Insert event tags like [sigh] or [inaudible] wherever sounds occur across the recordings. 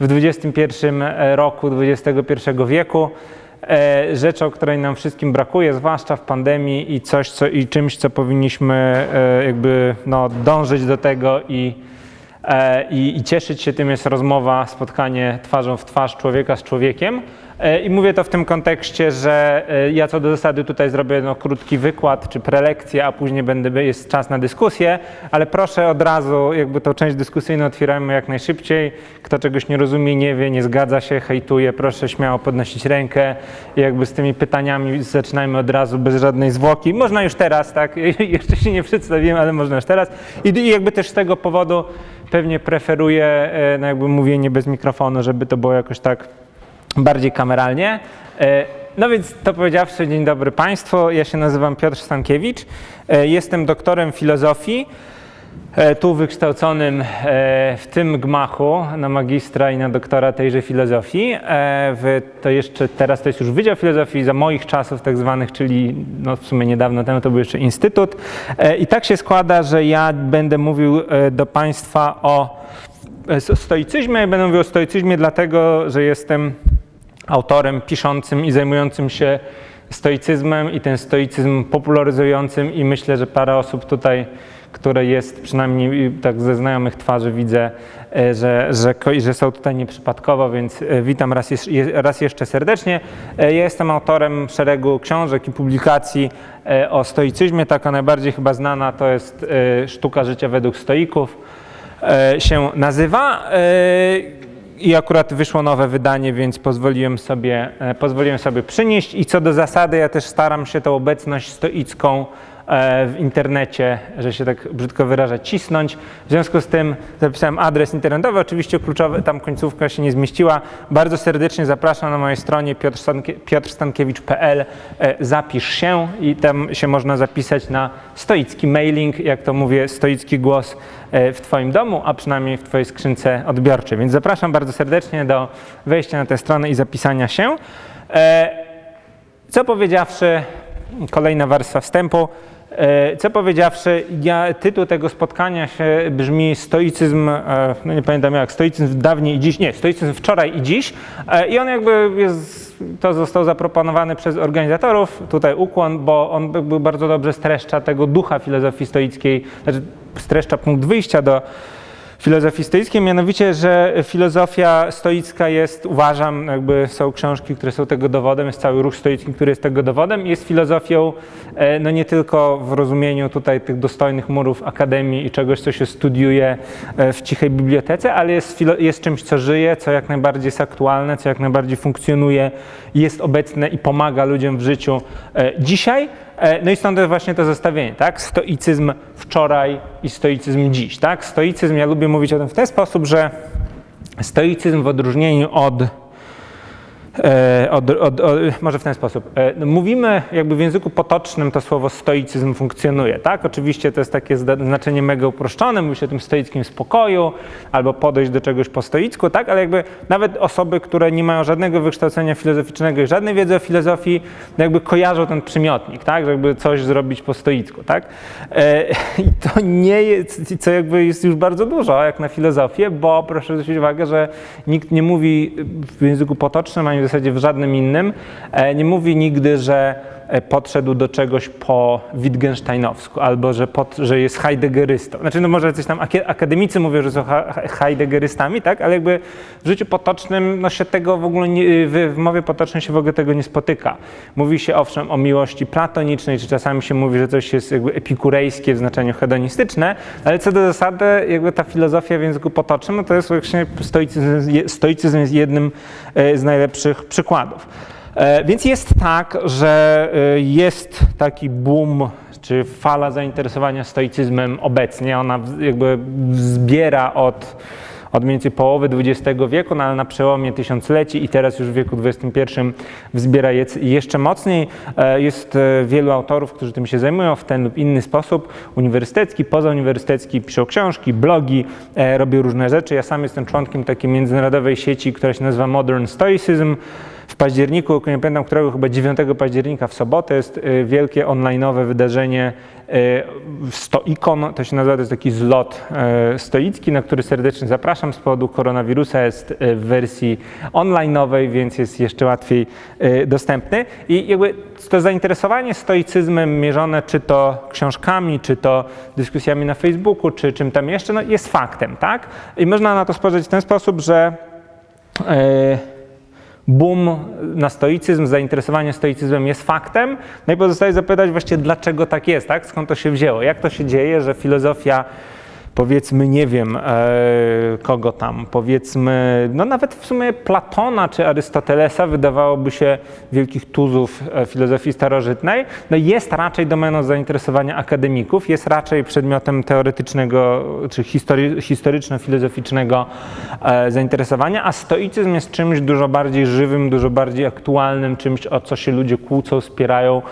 w XXI roku XXI wieku. E, rzeczą, której nam wszystkim brakuje, zwłaszcza w pandemii i coś, co, i czymś, co powinniśmy e, jakby no, dążyć do tego i, e, i, i cieszyć się tym jest rozmowa, spotkanie twarzą w twarz człowieka z człowiekiem. E, I mówię to w tym kontekście, że e, ja co do zasady tutaj zrobię no, krótki wykład czy prelekcję, a później będę, jest czas na dyskusję, ale proszę od razu jakby tą część dyskusyjną otwieramy jak najszybciej. Kto czegoś nie rozumie, nie wie, nie zgadza się, hejtuje, proszę śmiało podnosić rękę i jakby z tymi pytaniami zaczynajmy od razu bez żadnej zwłoki. Można już teraz, tak? [laughs] Jeszcze się nie przedstawiłem, ale można już teraz. I jakby też z tego powodu pewnie preferuję e, no jakby mówienie bez mikrofonu, żeby to było jakoś tak bardziej kameralnie. E, no więc to powiedziawszy, dzień dobry Państwu. Ja się nazywam Piotr Stankiewicz. E, jestem doktorem filozofii, tu wykształconym w tym gmachu na magistra i na doktora tejże filozofii. To jeszcze teraz to jest już Wydział Filozofii za moich czasów tak zwanych, czyli no w sumie niedawno temu to był jeszcze Instytut. I tak się składa, że ja będę mówił do Państwa o stoicyzmie. Będę mówił o stoicyzmie dlatego, że jestem autorem piszącym i zajmującym się stoicyzmem i ten stoicyzm popularyzującym i myślę, że parę osób tutaj, które jest przynajmniej tak ze znajomych twarzy widzę, e, że, że, że są tutaj nieprzypadkowo, więc e, witam raz, raz jeszcze serdecznie. E, ja jestem autorem szeregu książek i publikacji o stoicyzmie. Taka najbardziej chyba znana to jest Sztuka życia według stoików się nazywa i akurat wyszło nowe wydanie, więc pozwoliłem sobie, pozwoliłem sobie przynieść. I co do zasady, ja też staram się tą obecność stoicką w internecie, że się tak brzydko wyraża, cisnąć. W związku z tym zapisałem adres internetowy, oczywiście kluczowy, tam końcówka się nie zmieściła. Bardzo serdecznie zapraszam na mojej stronie piotrstankiewicz.pl. E, zapisz się i tam się można zapisać na stoicki mailing, jak to mówię, stoicki głos e, w Twoim domu, a przynajmniej w Twojej skrzynce odbiorczej. Więc zapraszam bardzo serdecznie do wejścia na tę stronę i zapisania się. Co powiedziawszy, kolejna warstwa wstępu. E, co powiedziawszy, ja, tytuł tego spotkania się brzmi stoicyzm, e, no nie pamiętam jak, stoicyzm dawniej i dziś, nie, stoicyzm wczoraj i dziś. E, i on jakby jest, to został zaproponowany przez organizatorów, tutaj ukłon, bo on bardzo dobrze streszcza tego ducha filozofii stoickiej, znaczy streszcza punkt wyjścia do filozofii stoickiej, mianowicie, że filozofia stoicka jest, uważam, jakby są książki, które są tego dowodem, jest cały ruch stoicki, który jest tego dowodem, jest filozofią e, no nie tylko w rozumieniu tutaj tych dostojnych murów akademii i czegoś, co się studiuje e, w cichej bibliotece, ale jest, jest czymś, co żyje, co jak najbardziej jest aktualne, co jak najbardziej funkcjonuje, jest obecne i pomaga ludziom w życiu e, dzisiaj, no i stąd właśnie to zestawienie, tak? Stoicyzm wczoraj i stoicyzm dziś, tak? Stoicyzm, ja lubię mówić o tym w ten sposób, że stoicyzm w odróżnieniu od E, od, od, od, może w ten sposób. E, mówimy, jakby w języku potocznym to słowo stoicyzm funkcjonuje, tak? Oczywiście to jest takie znaczenie mega uproszczone, mówi się o tym stoickim spokoju, albo podejść do czegoś po stoicku, tak? Ale jakby nawet osoby, które nie mają żadnego wykształcenia filozoficznego i żadnej wiedzy o filozofii, no jakby kojarzą ten przymiotnik, tak? Że jakby coś zrobić po stoicku, tak? E, I to nie jest, co jakby jest już bardzo dużo, jak na filozofię, bo proszę zwrócić uwagę, że nikt nie mówi w języku potocznym ani zasadzie w żadnym innym, e, nie mówi nigdy, że podszedł do czegoś po Wittgensteinowsku, albo że, pod, że jest heideggerystą. Znaczy, no może coś tam akademicy mówią, że są heideggerystami, tak? Ale jakby w życiu potocznym no się tego w ogóle nie, w, w mowie potocznej się w ogóle tego nie spotyka. Mówi się owszem o miłości platonicznej, czy czasami się mówi, że coś jest jakby epikurejskie w znaczeniu hedonistyczne, ale co do zasady jakby ta filozofia w języku potocznym, no to jest właśnie stoicyzm, stoicyzm jest jednym e, z najlepszych przykładów. E, więc jest tak, że e, jest taki boom czy fala zainteresowania stoicyzmem obecnie. Ona jakby zbiera od, od mniej więcej połowy XX wieku, no ale na przełomie tysiącleci i teraz już w wieku XXI wzbiera je jeszcze mocniej. E, jest wielu autorów, którzy tym się zajmują w ten lub inny sposób. Uniwersytecki, pozauniwersytecki, piszą książki, blogi, robią różne rzeczy. Ja sam jestem członkiem takiej międzynarodowej sieci, która się nazywa Modern Stoicism. W październiku, nie pamiętam którego, chyba 9 października w sobotę jest wielkie online'owe wydarzenie Stoikon, to się nazywa, to jest taki zlot stoicki, na który serdecznie zapraszam. Z powodu koronawirusa, jest w wersji online'owej, więc jest jeszcze łatwiej dostępny. I jakby to zainteresowanie stoicyzmem mierzone czy to książkami, czy to dyskusjami na Facebooku, czy czym tam jeszcze, no jest faktem, tak? I można na to spojrzeć w ten sposób, że yy, boom na stoicyzm, zainteresowanie stoicyzmem jest faktem, no i pozostaje zapytać właściwie, dlaczego tak jest, tak? Skąd to się wzięło? Jak to się dzieje, że filozofia powiedzmy, nie wiem, e, kogo tam, powiedzmy, no nawet w sumie Platona czy Arystotelesa, wydawałoby się wielkich tuzów e, filozofii starożytnej, no jest raczej domeną zainteresowania akademików, jest raczej przedmiotem teoretycznego czy historyczno-filozoficznego e, zainteresowania, a stoicyzm jest czymś dużo bardziej żywym, dużo bardziej aktualnym, czymś, o co się ludzie kłócą, spierają,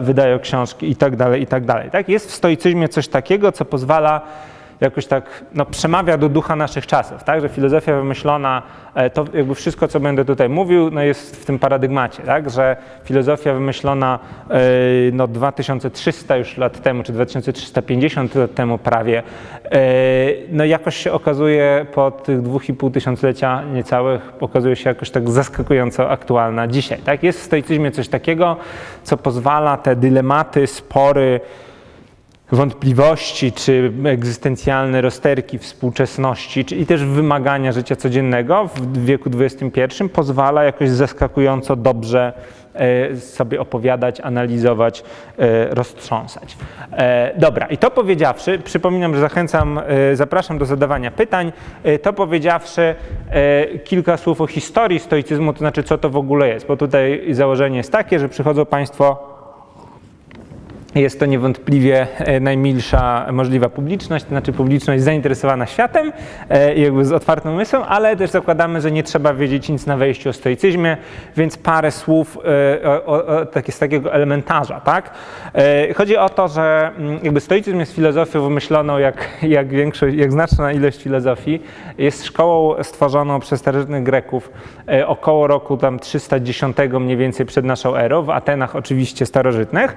wydają książki i tak dalej, i tak. Tak? Jest w stoicyzmie coś takiego, co pozwala jakoś tak no, przemawia do ducha naszych czasów, tak? że filozofia wymyślona, e, to jakby wszystko, co będę tutaj mówił, no, jest w tym paradygmacie, tak? że filozofia wymyślona e, no, 2300 już lat temu, czy 2350 lat temu prawie, e, no jakoś się okazuje po tych dwóch i pół tysiąclecia niecałych, okazuje się jakoś tak zaskakująco aktualna dzisiaj. Tak? Jest w stoicyzmie coś takiego, co pozwala te dylematy, spory, wątpliwości czy egzystencjalne rozterki współczesności, i też wymagania życia codziennego w wieku XXI pozwala jakoś zaskakująco dobrze e, sobie opowiadać, analizować, e, roztrząsać. E, dobra, i to powiedziawszy, przypominam, że zachęcam, zapraszam do zadawania pytań. To powiedziawszy, kilka słów o historii stoicyzmu, to znaczy co to w ogóle jest, bo tutaj założenie jest takie, że przychodzą Państwo jest to niewątpliwie e, najmilsza możliwa publiczność, to znaczy publiczność zainteresowana światem e, jakby z otwartym umysłem, ale też zakładamy, że nie trzeba wiedzieć nic na wejściu o stoicyzmie, więc parę słów e, o, o, takie, z takiego elementarza. Tak? Chodzi o to, że mm, jakby stoicyzm jest filozofią wymyśloną jak, jak, większość, jak znaczna ilość filozofii. Jest szkołą stworzoną przez starożytnych Greków około roku tam 310 mniej więcej przed naszą erą, w Atenach oczywiście starożytnych.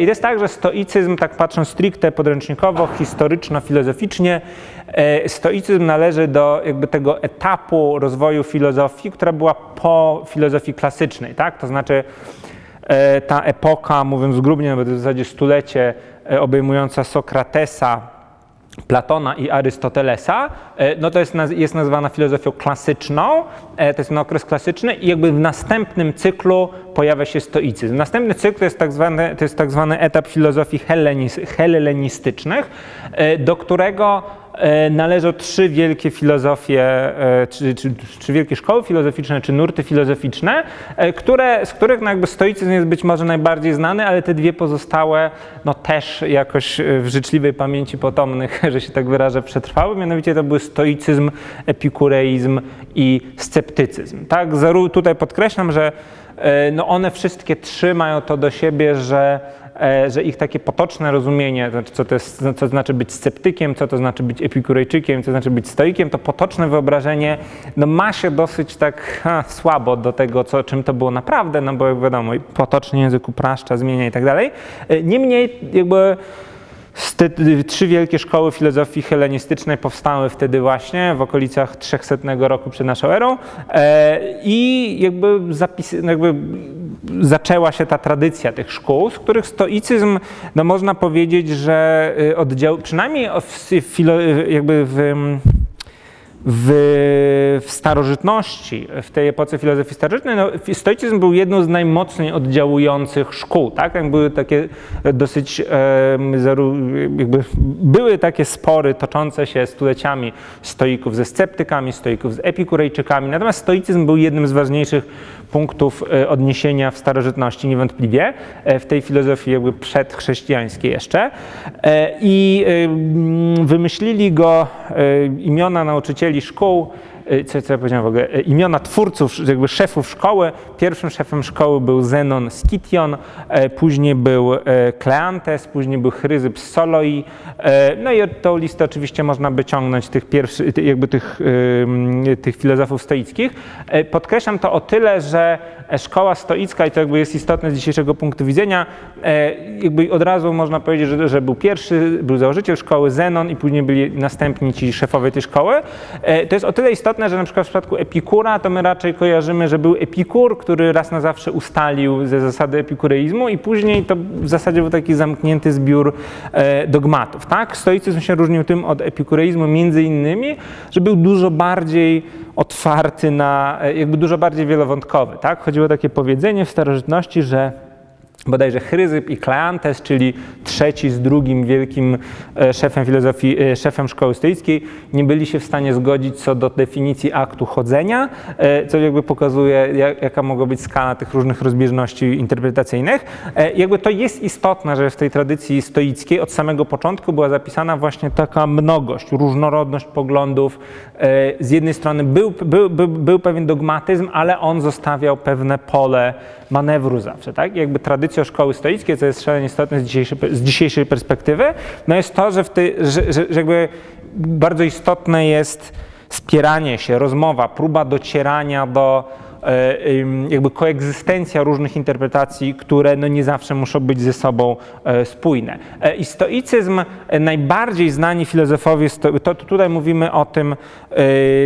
I to jest tak, że stoicyzm, tak patrząc stricte podręcznikowo, historyczno-filozoficznie, e, stoicyzm należy do jakby tego etapu rozwoju filozofii, która była po filozofii klasycznej, tak? To znaczy e, ta epoka, mówiąc zgrubnie, nawet w zasadzie stulecie e, obejmująca Sokratesa, Platona i Arystotelesa, e, no to jest, jest nazywana filozofią klasyczną, e, to jest ten okres klasyczny i jakby w następnym cyklu pojawia się stoicyzm. Następny cykl to jest tak zwany, to jest tak zwany etap filozofii hellenistycznych, e, do którego należą trzy wielkie filozofie, e, czy, trzy wielkie szkoły filozoficzne, czy nurty filozoficzne, e, które, z których no jakby stoicyzm jest być może najbardziej znany, ale te dwie pozostałe no też jakoś w życzliwej pamięci potomnych, [laughs] że się tak wyrażę, przetrwały. Mianowicie to były stoicyzm, epikureizm i sceptycyzm. Tak, tutaj podkreślam, że no one wszystkie trzy mają to do siebie, że E, że ich takie potoczne rozumienie, znaczy co to, jest, co znaczy być sceptykiem, co to znaczy być epikurejczykiem, co to znaczy być stoikiem, to potoczne wyobrażenie no, ma się dosyć tak ha, słabo do tego, co, czym to było naprawdę, no bo jak wiadomo, potoczny język upraszcza, zmienia i tak dalej. E, niemniej jakby Trzy wielkie szkoły filozofii helenistycznej powstały wtedy właśnie w okolicach 300 roku przed naszą erą. E, i jakby, zapis, jakby zaczęła się ta tradycja tych szkół, z których stoicyzm, no można powiedzieć, że y, oddział, przynajmniej w, jakby w w, w, starożytności, w tej epoce filozofii starożytnej, no, stoicyzm był jedną z najmocniej oddziałujących szkół, tak? Były takie dosyć, jakby, były takie spory toczące się stuleciami stoików ze sceptykami, stoików z epikurejczykami, natomiast stoicyzm był jednym z ważniejszych punktów e, odniesienia w starożytności niewątpliwie, e, w tej filozofii jakby przedchrześcijańskiej jeszcze. E, i wymyślili go imiona nauczycieli szkół co, co ja powiedziałem w ogóle, imiona twórców, jakby szefów szkoły. Pierwszym szefem szkoły był Zenon Skition, później był Kleantes, później był Chryzyp Soloi. No i tą listę oczywiście można by ciągnąć tych pierwszych, jakby tych, tych filozofów stoickich. Podkreślam to o tyle, że szkoła stoicka, i to jakby jest istotne z dzisiejszego punktu widzenia, jakby od razu można powiedzieć, że, że był pierwszy, był założyciel szkoły Zenon i później byli następni ci szefowie tej szkoły. To jest o tyle istotne, że na przykład w przypadku Epikura to my raczej kojarzymy, że był Epikur, który raz na zawsze ustalił ze zasady epikureizmu i później to w zasadzie był taki zamknięty zbiór dogmatów. Tak? Stoicyzm się różnił tym od epikureizmu między innymi, że był dużo bardziej otwarty na, jakby dużo bardziej wielowątkowy. Tak? Chodziło takie powiedzenie w starożytności, że bodajże Chryzyp i Kleantes, czyli trzeci z drugim wielkim szefem filozofii, szefem szkoły stoickiej, nie byli się w stanie zgodzić co do definicji aktu chodzenia, co jakby pokazuje, jaka mogła być skala tych różnych rozbieżności interpretacyjnych. Jakby to jest istotne, że w tej tradycji stoickiej od samego początku była zapisana właśnie taka mnogość, różnorodność poglądów. Z jednej strony był, był, był, był pewien dogmatyzm, ale on zostawiał pewne pole manewru zawsze, tak? Jakby tradycją szkoły stoickiej, co jest szalenie istotne z dzisiejszej, z dzisiejszej perspektywy, no jest to, że, w że, że, że jakby bardzo istotne jest spieranie się, rozmowa, próba docierania do jakby koegzystencja różnych interpretacji, które no nie zawsze muszą być ze sobą spójne. I stoicyzm, najbardziej znani filozofowie, to tutaj mówimy o tym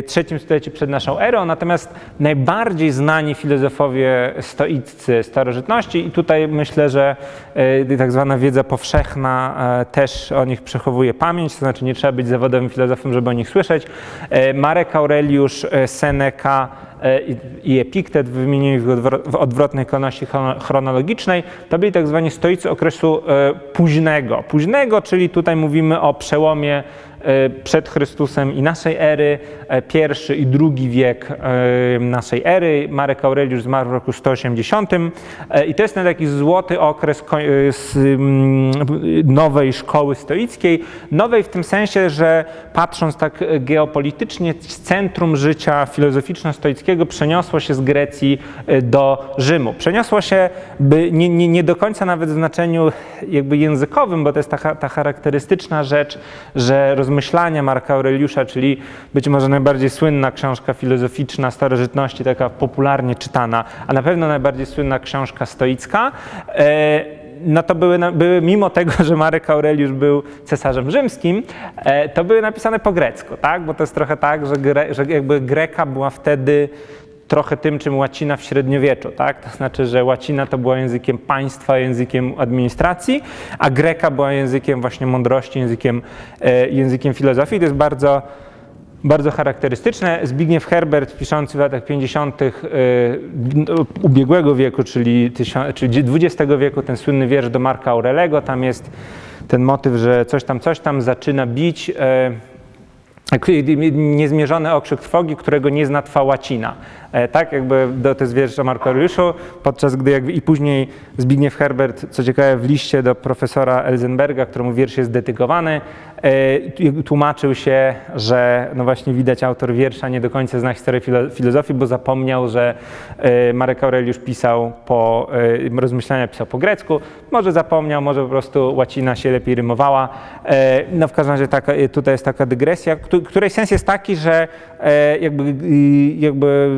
trzecim stuleciu przed naszą erą, natomiast najbardziej znani filozofowie stoiccy starożytności i tutaj myślę, że tak zwana wiedza powszechna też o nich przechowuje pamięć, to znaczy nie trzeba być zawodowym filozofem, żeby o nich słyszeć. Marek Aureliusz, Seneca, i Epiktet, wymieniłem ich w odwrotnej kolejności chronologicznej, to byli tak zwani stoicy okresu późnego. Późnego, czyli tutaj mówimy o przełomie przed Chrystusem i naszej ery, pierwszy i drugi wiek naszej ery. Marek Aureliusz zmarł w roku 180 i to jest ten taki złoty okres nowej szkoły stoickiej. Nowej w tym sensie, że patrząc tak geopolitycznie, centrum życia filozoficzno-stoickiego przeniosło się z Grecji do Rzymu. Przeniosło się by nie, nie, nie do końca nawet w znaczeniu jakby językowym, bo to jest ta, ta charakterystyczna rzecz, że rozmyślania Marka Aureliusza, czyli być może najbardziej słynna książka filozoficzna starożytności, taka popularnie czytana, a na pewno najbardziej słynna książka stoicka, no to były, były, mimo tego, że Marek Aureliusz był cesarzem rzymskim, to były napisane po grecku, tak? Bo to jest trochę tak, że, gre, że jakby Greka była wtedy trochę tym, czym łacina w średniowieczu, tak? To znaczy, że łacina to była językiem państwa, językiem administracji, a greka była językiem właśnie mądrości, językiem, językiem filozofii. To jest bardzo bardzo charakterystyczne. Zbigniew Herbert, piszący w latach 50. ubiegłego wieku, czyli, czyli XX wieku, ten słynny wiersz do Marka Aurelego, tam jest ten motyw, że coś tam, coś tam zaczyna bić niezmierzony okrzyk trwogi, którego nie zna twa łacina. Tak, jakby to jest wiersz o Marku Aureliuszu, podczas gdy jakby i później Zbigniew Herbert, co ciekawe, w liście do profesora Elzenberga, któremu wiersz jest dedykowany, tłumaczył się, że no właśnie widać autor wiersza nie do końca zna historię filozofii, bo zapomniał, że Marek Aureliusz pisał po, rozmyślania pisał po grecku. Może zapomniał, może po prostu łacina się lepiej rymowała. No w każdym razie taka, tutaj jest taka dygresja, której sens jest taki, że jakby, jakby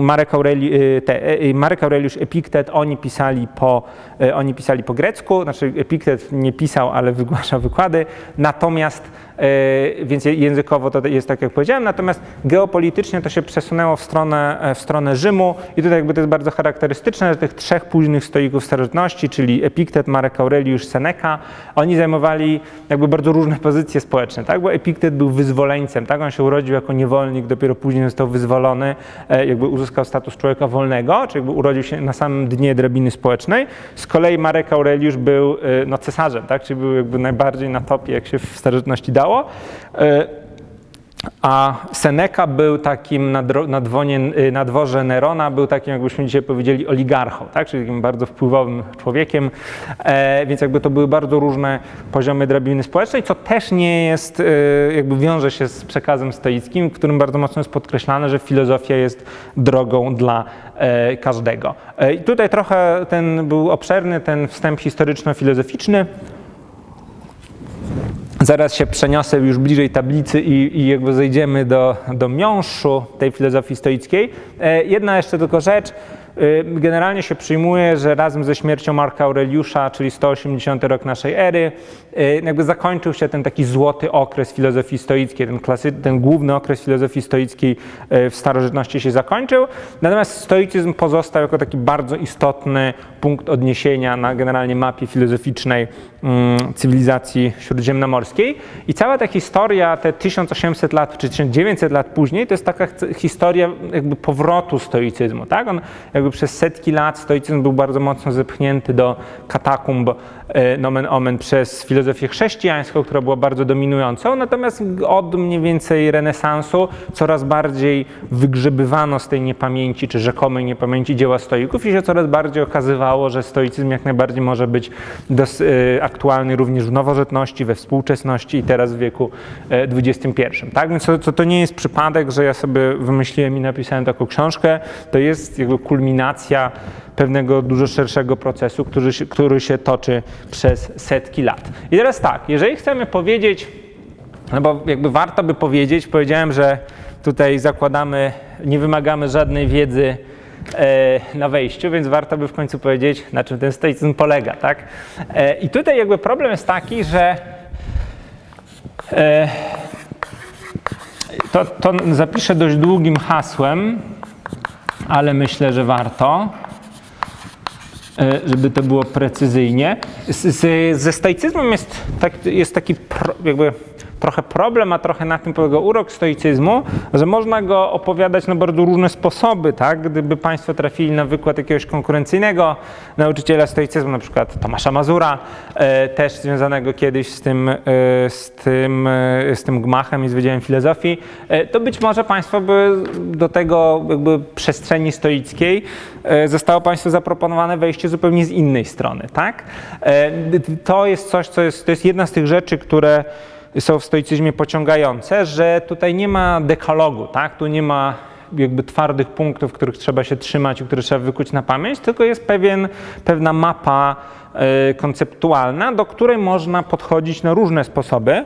Marek, Aureli, te, Marek Aureliusz, Epiktet, oni pisali, po, oni pisali po grecku, znaczy Epiktet nie pisał, ale wygłaszał wykłady, natomiast więc językowo to jest tak, jak powiedziałem, natomiast geopolitycznie to się przesunęło w stronę, w stronę Rzymu i tutaj jakby to jest bardzo charakterystyczne, że tych trzech późnych stoików starożytności, czyli Epiktet, Marek Aureliusz, Seneca, oni zajmowali jakby bardzo różne pozycje społeczne, tak, bo Epiktet był wyzwoleńcem, tak, on się urodził jako niewolnik, dopiero później został wyzwolony, jakby uzyskał status człowieka wolnego, czyli jakby urodził się na samym dnie drabiny społecznej. Z kolei Marek Aureliusz był no, cesarzem, tak, czyli był jakby najbardziej na topie, jak się w starożytności dało. A Seneca był takim na, dwonie, na, dworze Nerona, był takim, jakbyśmy dzisiaj powiedzieli, oligarchą, tak? czyli takim bardzo wpływowym człowiekiem, e, więc jakby to były bardzo różne poziomy drabiny społecznej, co też nie jest, e, jakby wiąże się z przekazem stoickim, w którym bardzo mocno jest podkreślane, że filozofia jest drogą dla e, każdego. E, I tutaj trochę ten był obszerny ten wstęp historyczno-filozoficzny. Zaraz się przeniosę już bliżej tablicy i, i jakby zejdziemy do, do miąższu tej filozofii stoickiej. E, jedna jeszcze tylko rzecz. Y, generalnie się przyjmuje, że razem ze śmiercią Marka Aureliusza, czyli 180 rok naszej ery, y, jakby zakończył się ten taki złoty okres filozofii stoickiej, ten, klasy, ten główny okres filozofii stoickiej w starożytności się zakończył. Natomiast stoicyzm pozostał jako taki bardzo istotny punkt odniesienia na generalnie mapie filozoficznej mm, cywilizacji śródziemnomorskiej. I cała ta historia, te 1800 lat czy 1900 lat później, to jest taka historia jakby powrotu stoicyzmu. Tak? On jakby przez setki lat stoicyzm był bardzo mocno zepchnięty do katakumb E, nomen omen przez filozofię chrześcijańską, która była bardzo dominującą, natomiast od mniej więcej renesansu coraz bardziej wygrzebywano z tej niepamięci, czy rzekomej niepamięci dzieła stoików i się coraz bardziej okazywało, że stoicyzm jak najbardziej może być dos, e, aktualny również w nowożytności, we współczesności i teraz w wieku XXI. E, tak? Więc to, to nie jest przypadek, że ja sobie wymyśliłem i napisałem taką książkę, to jest jakby kulminacja pewnego dużo szerszego procesu, który się, który się toczy przez setki lat. I teraz tak, jeżeli chcemy powiedzieć, no bo jakby warto by powiedzieć, powiedziałem, że tutaj zakładamy, nie wymagamy żadnej wiedzy na wejściu, więc warto by w końcu powiedzieć, na czym ten stoicyzm polega, tak? E, I tutaj jakby problem jest taki, że e, to, to zapiszę dość długim hasłem, ale myślę, że warto. E, żeby to było precyzyjnie. Z, z, ze stoicyzmem jest, tak, jest taki pro, jakby trochę problem, a trochę na tym polega urok stoicyzmu, że można go opowiadać na bardzo różne sposoby, tak? Gdyby Państwo trafili na wykład jakiegoś konkurencyjnego nauczyciela stoicyzmu, na przykład Tomasza Mazura, e, też związanego kiedyś z tym, e, z, tym, e, z tym gmachem i z Wydziałem Filozofii, to być może Państwo by do tego jakby przestrzeni stoickiej zostało Państwu zaproponowane wejście zupełnie z innej strony, tak? To jest coś, co jest, to jest jedna z tych rzeczy, które są w stoicyzmie pociągające, że tutaj nie ma dekalogu, tak? tu nie ma jakby twardych punktów, których trzeba się trzymać i które trzeba wykuć na pamięć, tylko jest pewien, pewna mapa y, konceptualna, do której można podchodzić na różne sposoby.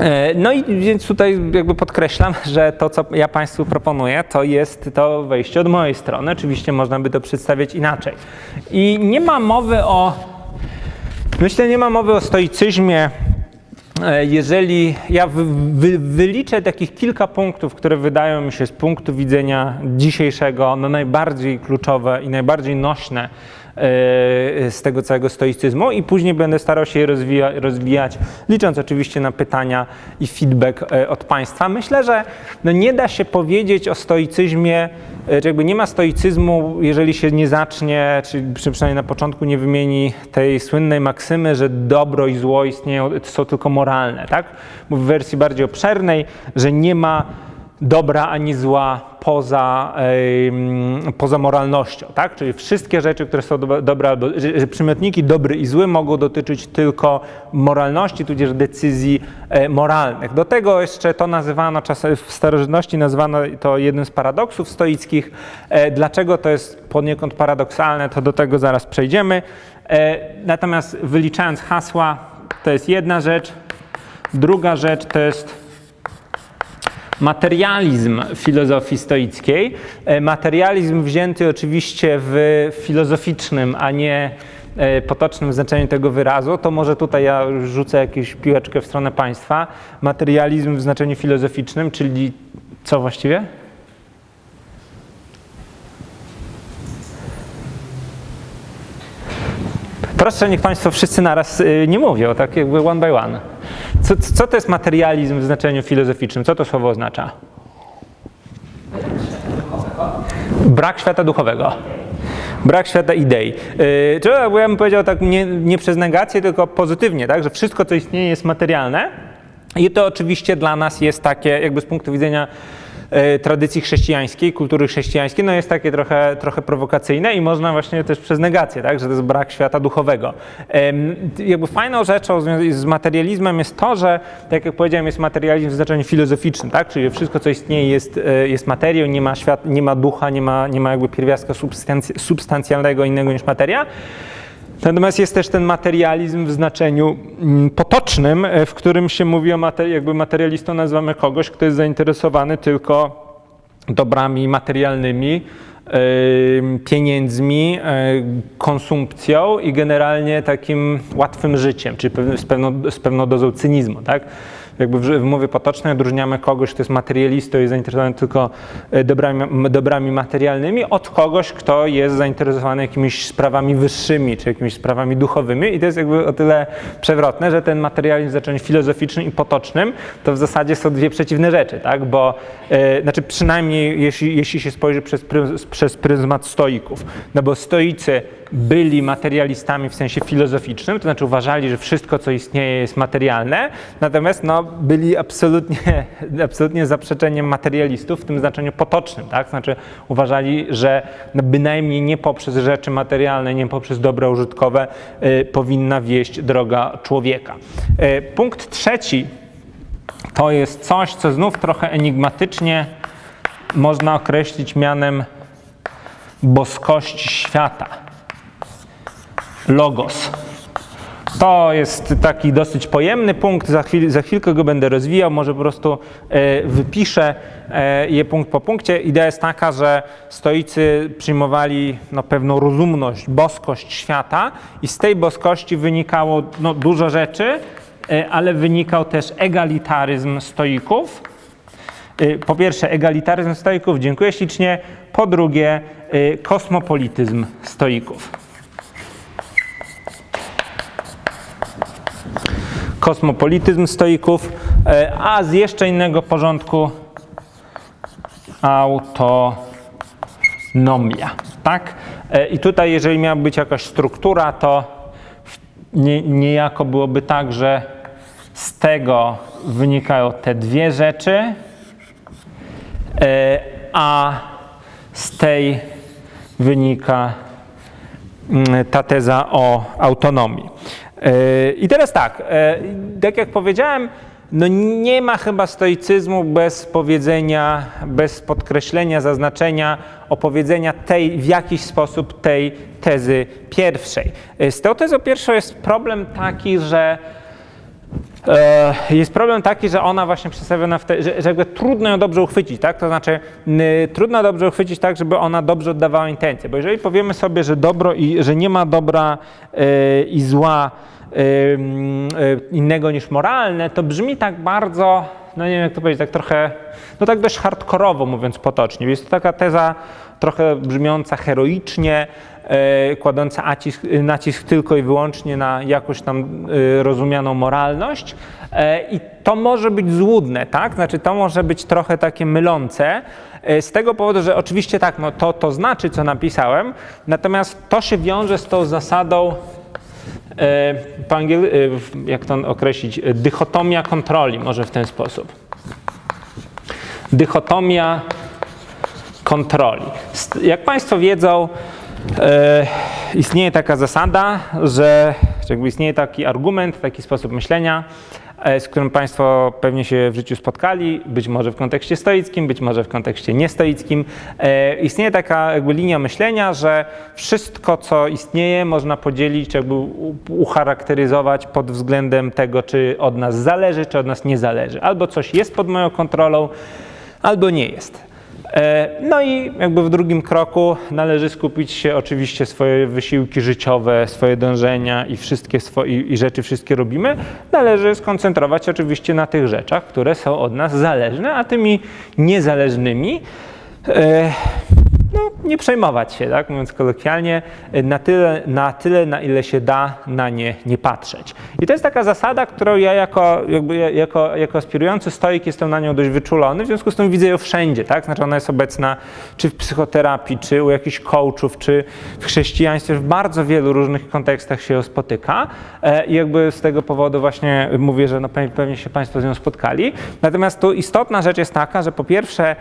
E, no i więc tutaj jakby podkreślam, [laughs] że to, co ja Państwu proponuję, to jest to wejście od mojej strony. Oczywiście można by to przedstawiać inaczej. I nie ma mowy o Myślę, nie ma mowy o stoicyzmie, e, jeżeli ja wy, wyliczę takich kilka punktów, które wydają mi się z punktu widzenia dzisiejszego no najbardziej kluczowe i najbardziej nośne z tego całego stoicyzmu i później będę starał się je rozwija, rozwijać, licząc oczywiście na pytania i feedback e, od Państwa. Myślę, że no nie da się powiedzieć o stoicyzmie, e, czy jakby nie ma stoicyzmu, jeżeli się nie zacznie, czy przynajmniej na początku nie wymieni tej słynnej maksymy, że dobro i zło istnieją, są tylko moralne, tak? W wersji bardziej obszernej, że nie ma dobra ani zła poza, poza moralnością, tak? Czyli wszystkie rzeczy, które są dobre, albo że przymiotniki dobry i zły mogą dotyczyć tylko moralności, tudzież decyzji e, moralnych. Do tego jeszcze to nazywano czasem w starożytności nazywano to jednym z paradoksów stoickich. E, dlaczego to jest poniekąd paradoksalne, to do tego zaraz przejdziemy. E, natomiast wyliczając hasła, to jest jedna rzecz. Druga rzecz to jest materializm filozofii stoickiej. E, materializm wzięty oczywiście w filozoficznym, a nie e, potocznym znaczeniu tego wyrazu, to może tutaj ja rzucę jakąś piłeczkę w stronę państwa. Materializm w znaczeniu filozoficznym, czyli co właściwie? Proszę, niech Państwo wszyscy naraz y, nie mówią, tak jakby one by one. Co, co to jest materializm w znaczeniu filozoficznym? Co to słowo oznacza? Brak świata duchowego. Brak świata idei. Yy, czy ja bym powiedział tak nie, nie przez negację, tylko pozytywnie, tak? że wszystko, co istnieje, jest materialne, I to oczywiście dla nas jest takie, jakby z punktu widzenia tradycji chrześcijańskiej, kultury chrześcijańskiej, no jest takie trochę, trochę prowokacyjne i można właśnie też przez negację, tak, że to jest brak świata duchowego. Jakby fajną rzeczą z materializmem jest to, że, tak jak powiedziałem, jest materializm w znaczeniu filozoficznym, tak, czyli wszystko, co istnieje jest, e, jest materią, nie ma, świat, nie ma ducha, nie ma, nie ma jakby pierwiastka substanc- substancjalnego innego niż materia. Natomiast jest też ten materializm w znaczeniu mm, potocznym, e, w którym się mówi o materi- jakby materialistą nazywamy kogoś, kto jest zainteresowany tylko dobrami materialnymi, pieniędzmi, e, konsumpcją i generalnie takim łatwym życiem, czyli z pewną, z pewną dozą cynizmu, tak? Jakby w, w mowie potocznej odróżniamy kogoś, kto jest materialistą i zainteresowany tylko e, dobrami, dobrami materialnymi, od kogoś, kto jest zainteresowany jakimiś sprawami wyższymi, czy jakimiś sprawami duchowymi. I to jest jakby o tyle przewrotne, że ten materializm znaczeniu filozoficznym i potocznym to w zasadzie są dwie przeciwne rzeczy, tak? Bo, e, znaczy przynajmniej jeśli, jeśli się spojrzy przez, pryz, przez pryzmat stoików, no bo stoicy byli materialistami w sensie filozoficznym, to znaczy uważali, że wszystko, co istnieje, jest materialne, natomiast no, byli absolutnie, [laughs] absolutnie zaprzeczeniem materialistów w tym znaczeniu potocznym. Tak? Znaczy uważali, że no, bynajmniej nie poprzez rzeczy materialne, nie poprzez dobra użytkowe y, powinna wieść droga człowieka. Y, punkt trzeci to jest coś, co znów trochę enigmatycznie można określić mianem boskości świata. Logos. To jest taki dosyć pojemny punkt, za, chwil, za chwilkę go będę rozwijał, może po prostu e, wypiszę e, je punkt po punkcie. Idea jest taka, że stoicy przyjmowali no, pewną rozumność, boskość świata i z tej boskości wynikało no, dużo rzeczy, e, ale wynikał też egalitaryzm stoików. Po pierwsze, egalitaryzm stoików, dziękuję ślicznie. Po drugie, kosmopolityzm stoików. Kosmopolityzm stoików, y, a z jeszcze innego porządku autonomia. Tak? Y, I tutaj, jeżeli miała być jakaś struktura, to nie, niejako byłoby tak, że z tego wynikają te dwie rzeczy, E, a z tej wynika mm, ta teza o autonomii. E, I teraz tak, e, tak jak powiedziałem, no nie ma chyba stoicyzmu bez powiedzenia, bez podkreślenia, zaznaczenia, opowiedzenia tej, w jakiś sposób tej tezy pierwszej. E, Z tą tezą pierwszą jest problem taki, że jest problem taki, że ona właśnie przedstawiona w te, że, że trudno ją dobrze uchwycić, tak? To znaczy y, trudno dobrze uchwycić tak, żeby ona dobrze oddawała intencje, bo jeżeli powiemy sobie, że dobro i że nie ma dobra y, i zła y, innego niż moralne, to brzmi tak bardzo, no nie wiem jak to powiedzieć, tak trochę, no tak dość hardkorowo mówiąc potocznie. Jest to taka teza trochę brzmiąca heroicznie, e, kładąca nacisk, nacisk tylko i wyłącznie na jakąś tam e, rozumianą moralność. E, I to może być złudne, tak? Znaczy to może być trochę takie mylące. Z tego powodu, że oczywiście tak, no to, to znaczy, co napisałem, natomiast to się wiąże z tą zasadą, po angiel, jak to określić, dychotomia kontroli, może w ten sposób. Dychotomia kontroli. Jak Państwo wiedzą, e, istnieje taka zasada, że jakby istnieje taki argument, taki sposób myślenia, e, z którym Państwo pewnie się w życiu spotkali, być może w kontekście stoickim, być może w kontekście niestoickim. E, istnieje taka jakby linia myślenia, że wszystko, co istnieje, można podzielić, jakby ucharakteryzować pod względem tego, czy od nas zależy, czy od nas nie zależy. Albo coś jest pod moją kontrolą, albo nie jest. E, No i jakby w drugim kroku należy skupić się oczywiście swoje wysiłki życiowe, swoje dążenia i wszystkie swoje i rzeczy wszystkie robimy. Należy skoncentrować się oczywiście na tych rzeczach, które są od nas zależne, a tymi niezależnymi e, nie przejmować się, tak, mówiąc kolokwialnie, na tyle, na tyle, na ile się da, na nie nie patrzeć. I to jest taka zasada, którą ja jako, jakby, jako, jako aspirujący stoik jestem na nią dość wyczulony, w związku z tym widzę ją wszędzie, tak, znaczy ona jest obecna czy w psychoterapii, czy u jakichś coachów, czy w chrześcijaństwie, w bardzo wielu różnych kontekstach się ją spotyka e, i jakby z tego powodu właśnie mówię, że no pewnie się Państwo z nią spotkali. Natomiast tu istotna rzecz jest taka, że po pierwsze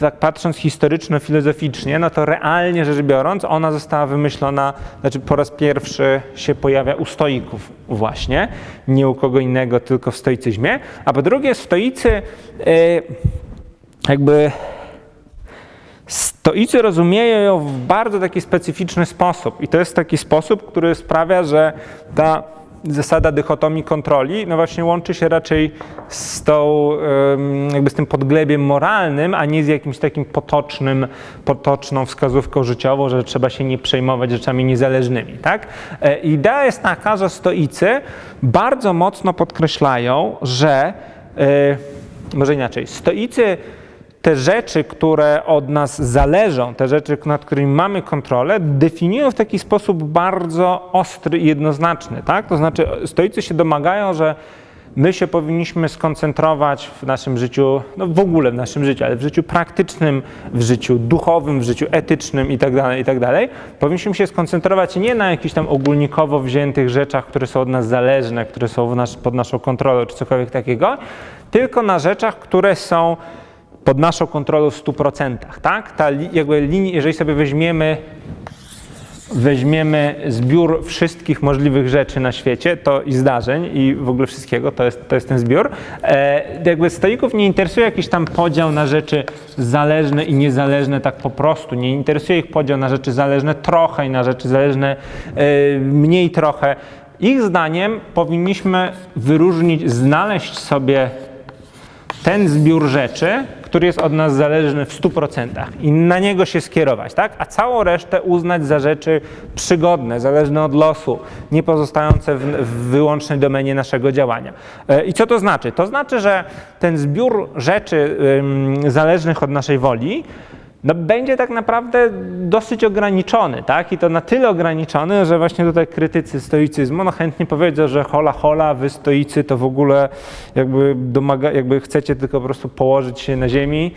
tak patrząc historyczno-filozoficznie, no to realnie rzecz biorąc, ona została wymyślona, znaczy po raz pierwszy się pojawia u stoików właśnie, nie u kogo innego, tylko w stoicyzmie. A po drugie, stoicy e, jakby stoicy rozumieją ją w bardzo taki specyficzny sposób i to jest taki sposób, który sprawia, że ta zasada dychotomii kontroli, no właśnie łączy się raczej z tą, jakby z tym podglebiem moralnym, a nie z jakimś takim potocznym, potoczną wskazówką życiową, że trzeba się nie przejmować rzeczami niezależnymi, tak? E, idea jest taka, że stoicy bardzo mocno podkreślają, że, e, może inaczej, stoicy te rzeczy, które od nas zależą, te rzeczy, nad którymi mamy kontrolę, definiują w taki sposób bardzo ostry i jednoznaczny. Tak? To znaczy, stoicy się domagają, że my się powinniśmy skoncentrować w naszym życiu, no w ogóle w naszym życiu, ale w życiu praktycznym, w życiu duchowym, w życiu etycznym itd., tak itd., tak powinniśmy się skoncentrować nie na jakichś tam ogólnikowo wziętych rzeczach, które są od nas zależne, które są nas, pod naszą kontrolą czy cokolwiek takiego, tylko na rzeczach, które są pod naszą kontrolą w 100%. Tak? Ta jakby linia, jeżeli sobie weźmiemy, weźmiemy zbiór wszystkich możliwych rzeczy na świecie to i zdarzeń i w ogóle wszystkiego, to jest, to jest ten zbiór, e, jakby stoików nie interesuje jakiś tam podział na rzeczy zależne i niezależne tak po prostu. Nie interesuje ich podział na rzeczy zależne trochę i na rzeczy zależne e, mniej trochę. Ich zdaniem powinniśmy wyróżnić, znaleźć sobie ten zbiór rzeczy, który jest od nas zależny w 100% i na niego się skierować, tak? a całą resztę uznać za rzeczy przygodne, zależne od losu, nie pozostające w, w wyłącznej domenie naszego działania. E, I co to znaczy? To znaczy, że ten zbiór rzeczy zależnych od naszej woli no, będzie tak naprawdę dosyć ograniczony, tak? I to na tyle ograniczony, że właśnie tutaj krytycy stoicyzmu no chętnie powiedzą, że hola hola, wy stoicy to w ogóle jakby, domaga, jakby chcecie tylko po prostu położyć się na ziemi,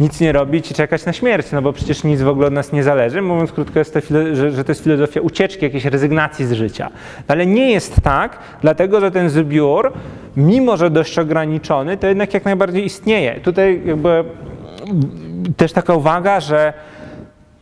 nic nie robić i czekać na śmierć, no bo przecież nic w ogóle od nas nie zależy. Mówiąc krótko, jest to, że, że to jest filozofia ucieczki, jakiejś rezygnacji z życia. Ale nie jest tak, dlatego że ten zbiór, mimo że dość ograniczony, to jednak jak najbardziej istnieje. Tutaj jakby też taka uwaga, że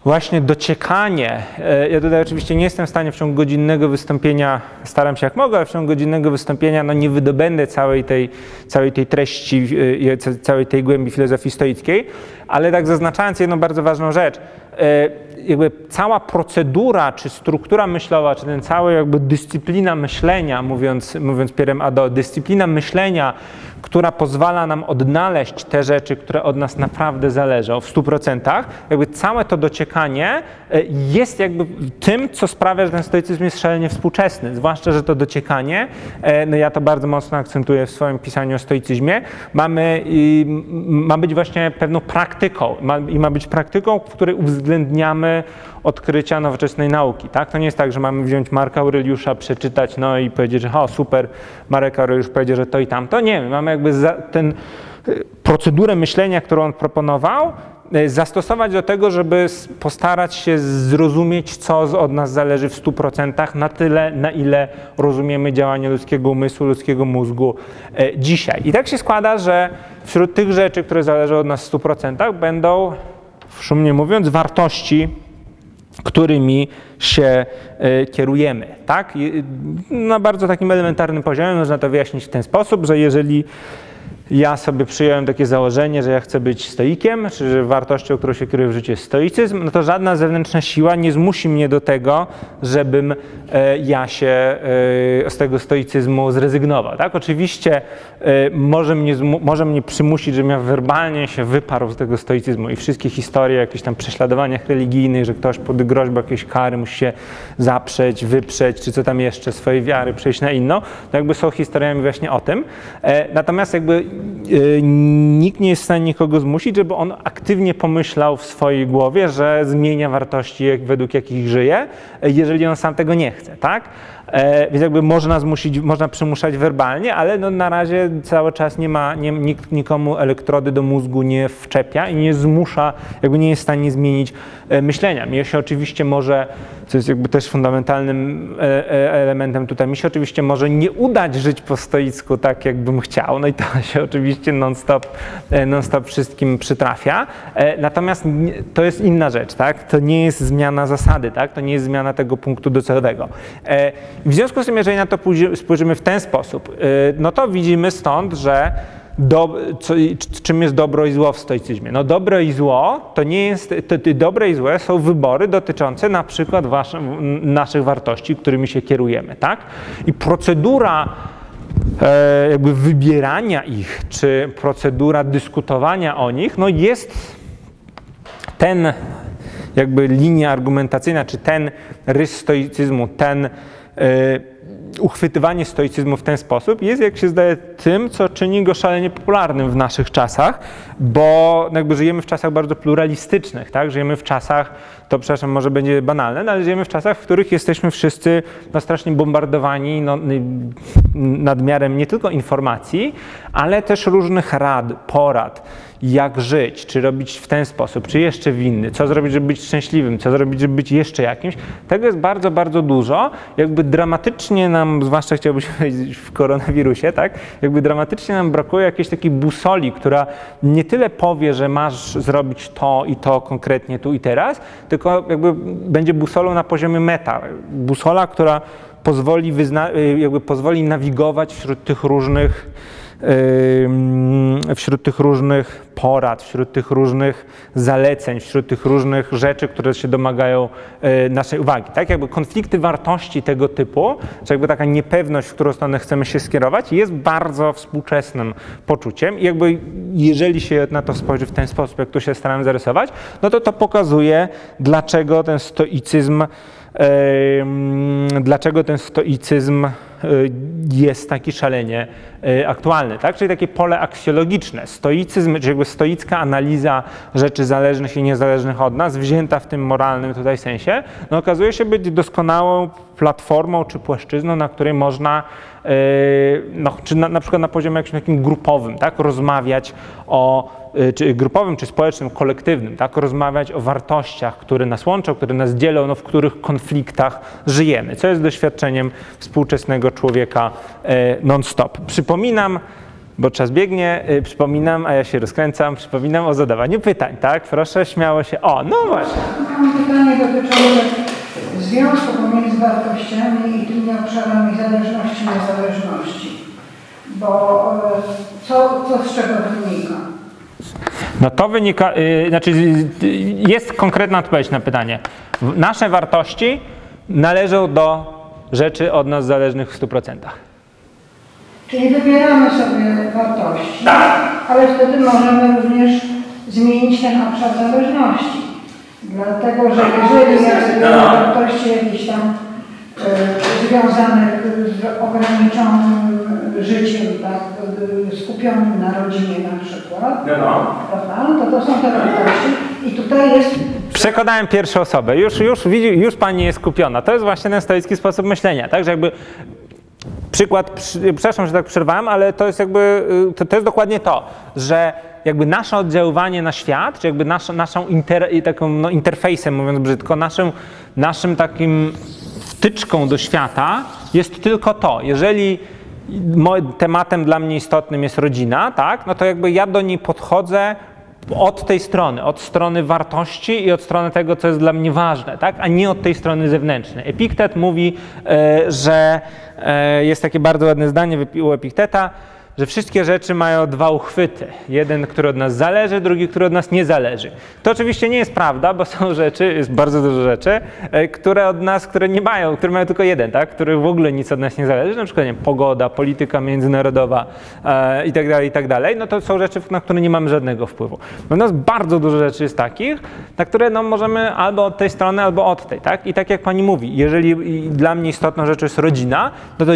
właśnie dociekanie, e, ja tutaj oczywiście nie jestem w stanie w ciągu godzinnego wystąpienia, staram się jak mogę, ale w ciągu godzinnego wystąpienia no nie wydobędę całej tej, całej tej treści, e, całej tej głębi filozofii stoickiej, ale tak zaznaczając jedną bardzo ważną rzecz, e, jakby cała procedura, czy struktura myślowa, czy ten cały jakby dyscyplina myślenia, mówiąc, mówiąc pierem ado, dyscyplina myślenia, która pozwala nam odnaleźć te rzeczy, które od nas naprawdę zależą w 100%, jakby całe to dociekanie e, jest jakby tym, co sprawia, że ten stoicyzm jest szalenie współczesny. Zwłaszcza, że to dociekanie, e, no ja to bardzo mocno akcentuję w swoim pisaniu o stoicyzmie, mamy, ma być właśnie pewną praktyką ma, i ma być praktyką, w której uwzględniamy odkrycia nowoczesnej nauki. Tak? To nie jest tak, że mamy wziąć Marka Aureliusza, przeczytać no i powiedzieć, że o super, Marek Aureliusz powiedział, że to i tamto. Nie, my mamy jakby ten y, procedurę myślenia, którą on proponował, y, zastosować do tego, żeby postarać się zrozumieć, co od nas zależy w 100%, na tyle, na ile rozumiemy działanie ludzkiego umysłu, ludzkiego mózgu y, dzisiaj. I tak się składa, że wśród tych rzeczy, które zależą od nas w 100%, będą, szumnie mówiąc, wartości, którymi się e, kierujemy. Tak? Na bardzo takim elementarnym poziomie można to wyjaśnić w ten sposób, że jeżeli ja sobie przyjąłem takie założenie, że ja chcę być stoikiem, czy że wartością, którą się kieruje w życiu jest stoicyzm, no to żadna zewnętrzna siła nie zmusi mnie do tego, żebym e, ja się e, z tego stoicyzmu zrezygnował. Tak? Oczywiście e, może mnie, może mnie przymusić, żebym ja werbalnie się wyparł z tego stoicyzmu i wszystkie historie o jakichś tam prześladowaniach religijnych, że ktoś pod groźbą jakiejś kary musi się zaprzeć, wyprzeć, czy co tam jeszcze, swojej wiary przejść na inną, to jakby są historiami właśnie o tym. Natomiast jakby nikt nie jest w stanie nikogo zmusić, żeby on aktywnie pomyślał w swojej głowie, że zmienia wartości, według jakich żyje, jeżeli on sam tego nie chce, tak? E, więc jakby można zmusić, można przymuszać werbalnie, ale no na razie cały czas nie ma, nie, nikt nikomu elektrody do mózgu nie wczepia i nie zmusza, jakby nie jest w stanie zmienić myślenia. Mnie się oczywiście może, co jest jakby też fundamentalnym e, e, elementem tutaj, mi się oczywiście może nie udać żyć po stoicku tak, jakbym chciał, no i to [laughs] się oczywiście non-stop e, non -stop wszystkim przytrafia, e, natomiast to jest inna rzecz, tak? To nie jest zmiana zasady, tak? To nie jest zmiana tego punktu docelowego. E, w związku z tym, jeżeli na to spojrzymy w ten sposób, no to widzimy stąd, że do, co, czym jest dobro i zło w stoicyzmie? No dobro i zło to nie jest, to, to dobre i złe są wybory dotyczące na przykład naszych wartości, którymi się kierujemy, tak? I procedura e, jakby wybierania ich, czy procedura dyskutowania o nich, no jest ten jakby linia argumentacyjna, czy ten rys stoicyzmu, ten E, uchwytywanie stoicyzmu w ten sposób jest, jak się zdaje, tym, co czyni go szalenie popularnym w naszych czasach, bo jakby żyjemy w czasach bardzo pluralistycznych, tak? Żyjemy w czasach, to przepraszam, może będzie banalne, no ale żyjemy w czasach, w których jesteśmy wszyscy no, strasznie bombardowani no, nadmiarem nie tylko informacji, ale też różnych rad, porad jak żyć, czy robić w ten sposób, czy jeszcze w inny, co zrobić, żeby być szczęśliwym, co zrobić, żeby być jeszcze jakimś. Tego jest bardzo, bardzo dużo. Jakby dramatycznie nam, zwłaszcza chciałbym [laughs] powiedzieć w koronawirusie, tak, jakby dramatycznie nam brakuje jakiejś takiej busoli, która nie tyle powie, że masz zrobić to i to konkretnie tu i teraz, tylko jakby będzie busolą na poziomie meta. Busola, która pozwoli, jakby pozwoli nawigować wśród tych różnych wśród tych różnych porad, wśród tych różnych zaleceń, wśród tych różnych rzeczy, które się domagają e, naszej uwagi. Tak jakby konflikty wartości tego typu, czy jakby taka niepewność, w którą stronę chcemy się skierować, jest bardzo współczesnym poczuciem i jakby jeżeli się na to spojrzy w ten sposób, jak tu się starałem zarysować, no to to pokazuje, dlaczego ten stoicyzm dlaczego ten stoicyzm e, jest taki szalenie e, aktualny, tak? Czyli takie pole aksjologiczne. Stoicyzm, czyli jakby stoicka analiza rzeczy zależnych i niezależnych od nas, wzięta w tym moralnym tutaj sensie, no okazuje się być doskonałą platformą czy płaszczyzną, na której można e, no, czy na, na przykład na poziomie jakimś takim grupowym, tak, rozmawiać o czy grupowym, czy społecznym, kolektywnym, tak? rozmawiać o wartościach, które nas łączą, które nas dzielą, no, w których konfliktach żyjemy, co jest doświadczeniem współczesnego człowieka e, non-stop. Przypominam, bo czas biegnie, y, przypominam, a ja się rozkręcam, przypominam o zadawaniu pytań, tak? Proszę, śmiało się. O, no właśnie. Mam pytanie dotyczące związku pomiędzy wartościami i tymi obszarami zależności i niezależności. Bo e, co, co z czego wynika? No to wynika, yy, znaczy jest konkretna odpowiedź na pytanie. Nasze wartości należą do rzeczy od nas zależnych w 100%. Czyli wybieramy sobie wartości, tak. ale wtedy możemy również zmienić ten obszar zależności. Dlatego, że jeżeli ja sobie no. wartości jakieś tam y, związane z ograniczonym życiem, tak, skupionym na rodzinie na przykład, no, no. prawda, to to są te wartości i tutaj jest... Przekonałem pierwszą osobę, już, już, widzi, już pani jest skupiona. To jest właśnie ten stoicki sposób myślenia, tak, że jakby przykład, przepraszam, że tak przerwałem, ale to jest jakby, y, to, to jest dokładnie to, że jakby nasze oddziaływanie na świat, czy jakby nasz, naszą inter, taką no, interfejsem, mówiąc brzydko, naszym, naszym takim wtyczką do świata jest tylko to. Jeżeli tematem dla mnie istotnym jest rodzina, tak, no to jakby ja do niej podchodzę od tej strony, od strony wartości i od strony tego, co jest dla mnie ważne, tak? a nie od tej strony zewnętrznej. Epiktet mówi, e, że e, jest takie bardzo ładne zdanie u Epikteta, że wszystkie rzeczy mają dwa uchwyty. Jeden, który od nas zależy, drugi, który od nas nie zależy. To oczywiście nie jest prawda, bo są rzeczy, jest bardzo dużo rzeczy, e, które od nas, które nie mają, które mają tylko jeden, tak? który w ogóle nic od nas nie zależy, na przykład nie pogoda, polityka międzynarodowa e, i tak dalej, i tak. No to są rzeczy, na które nie mamy żadnego wpływu. No u nas bardzo dużo rzeczy jest takich, na które no, możemy albo od tej strony, albo od tej, tak? I tak jak pani mówi, jeżeli dla mnie istotną rzeczą jest rodzina, no to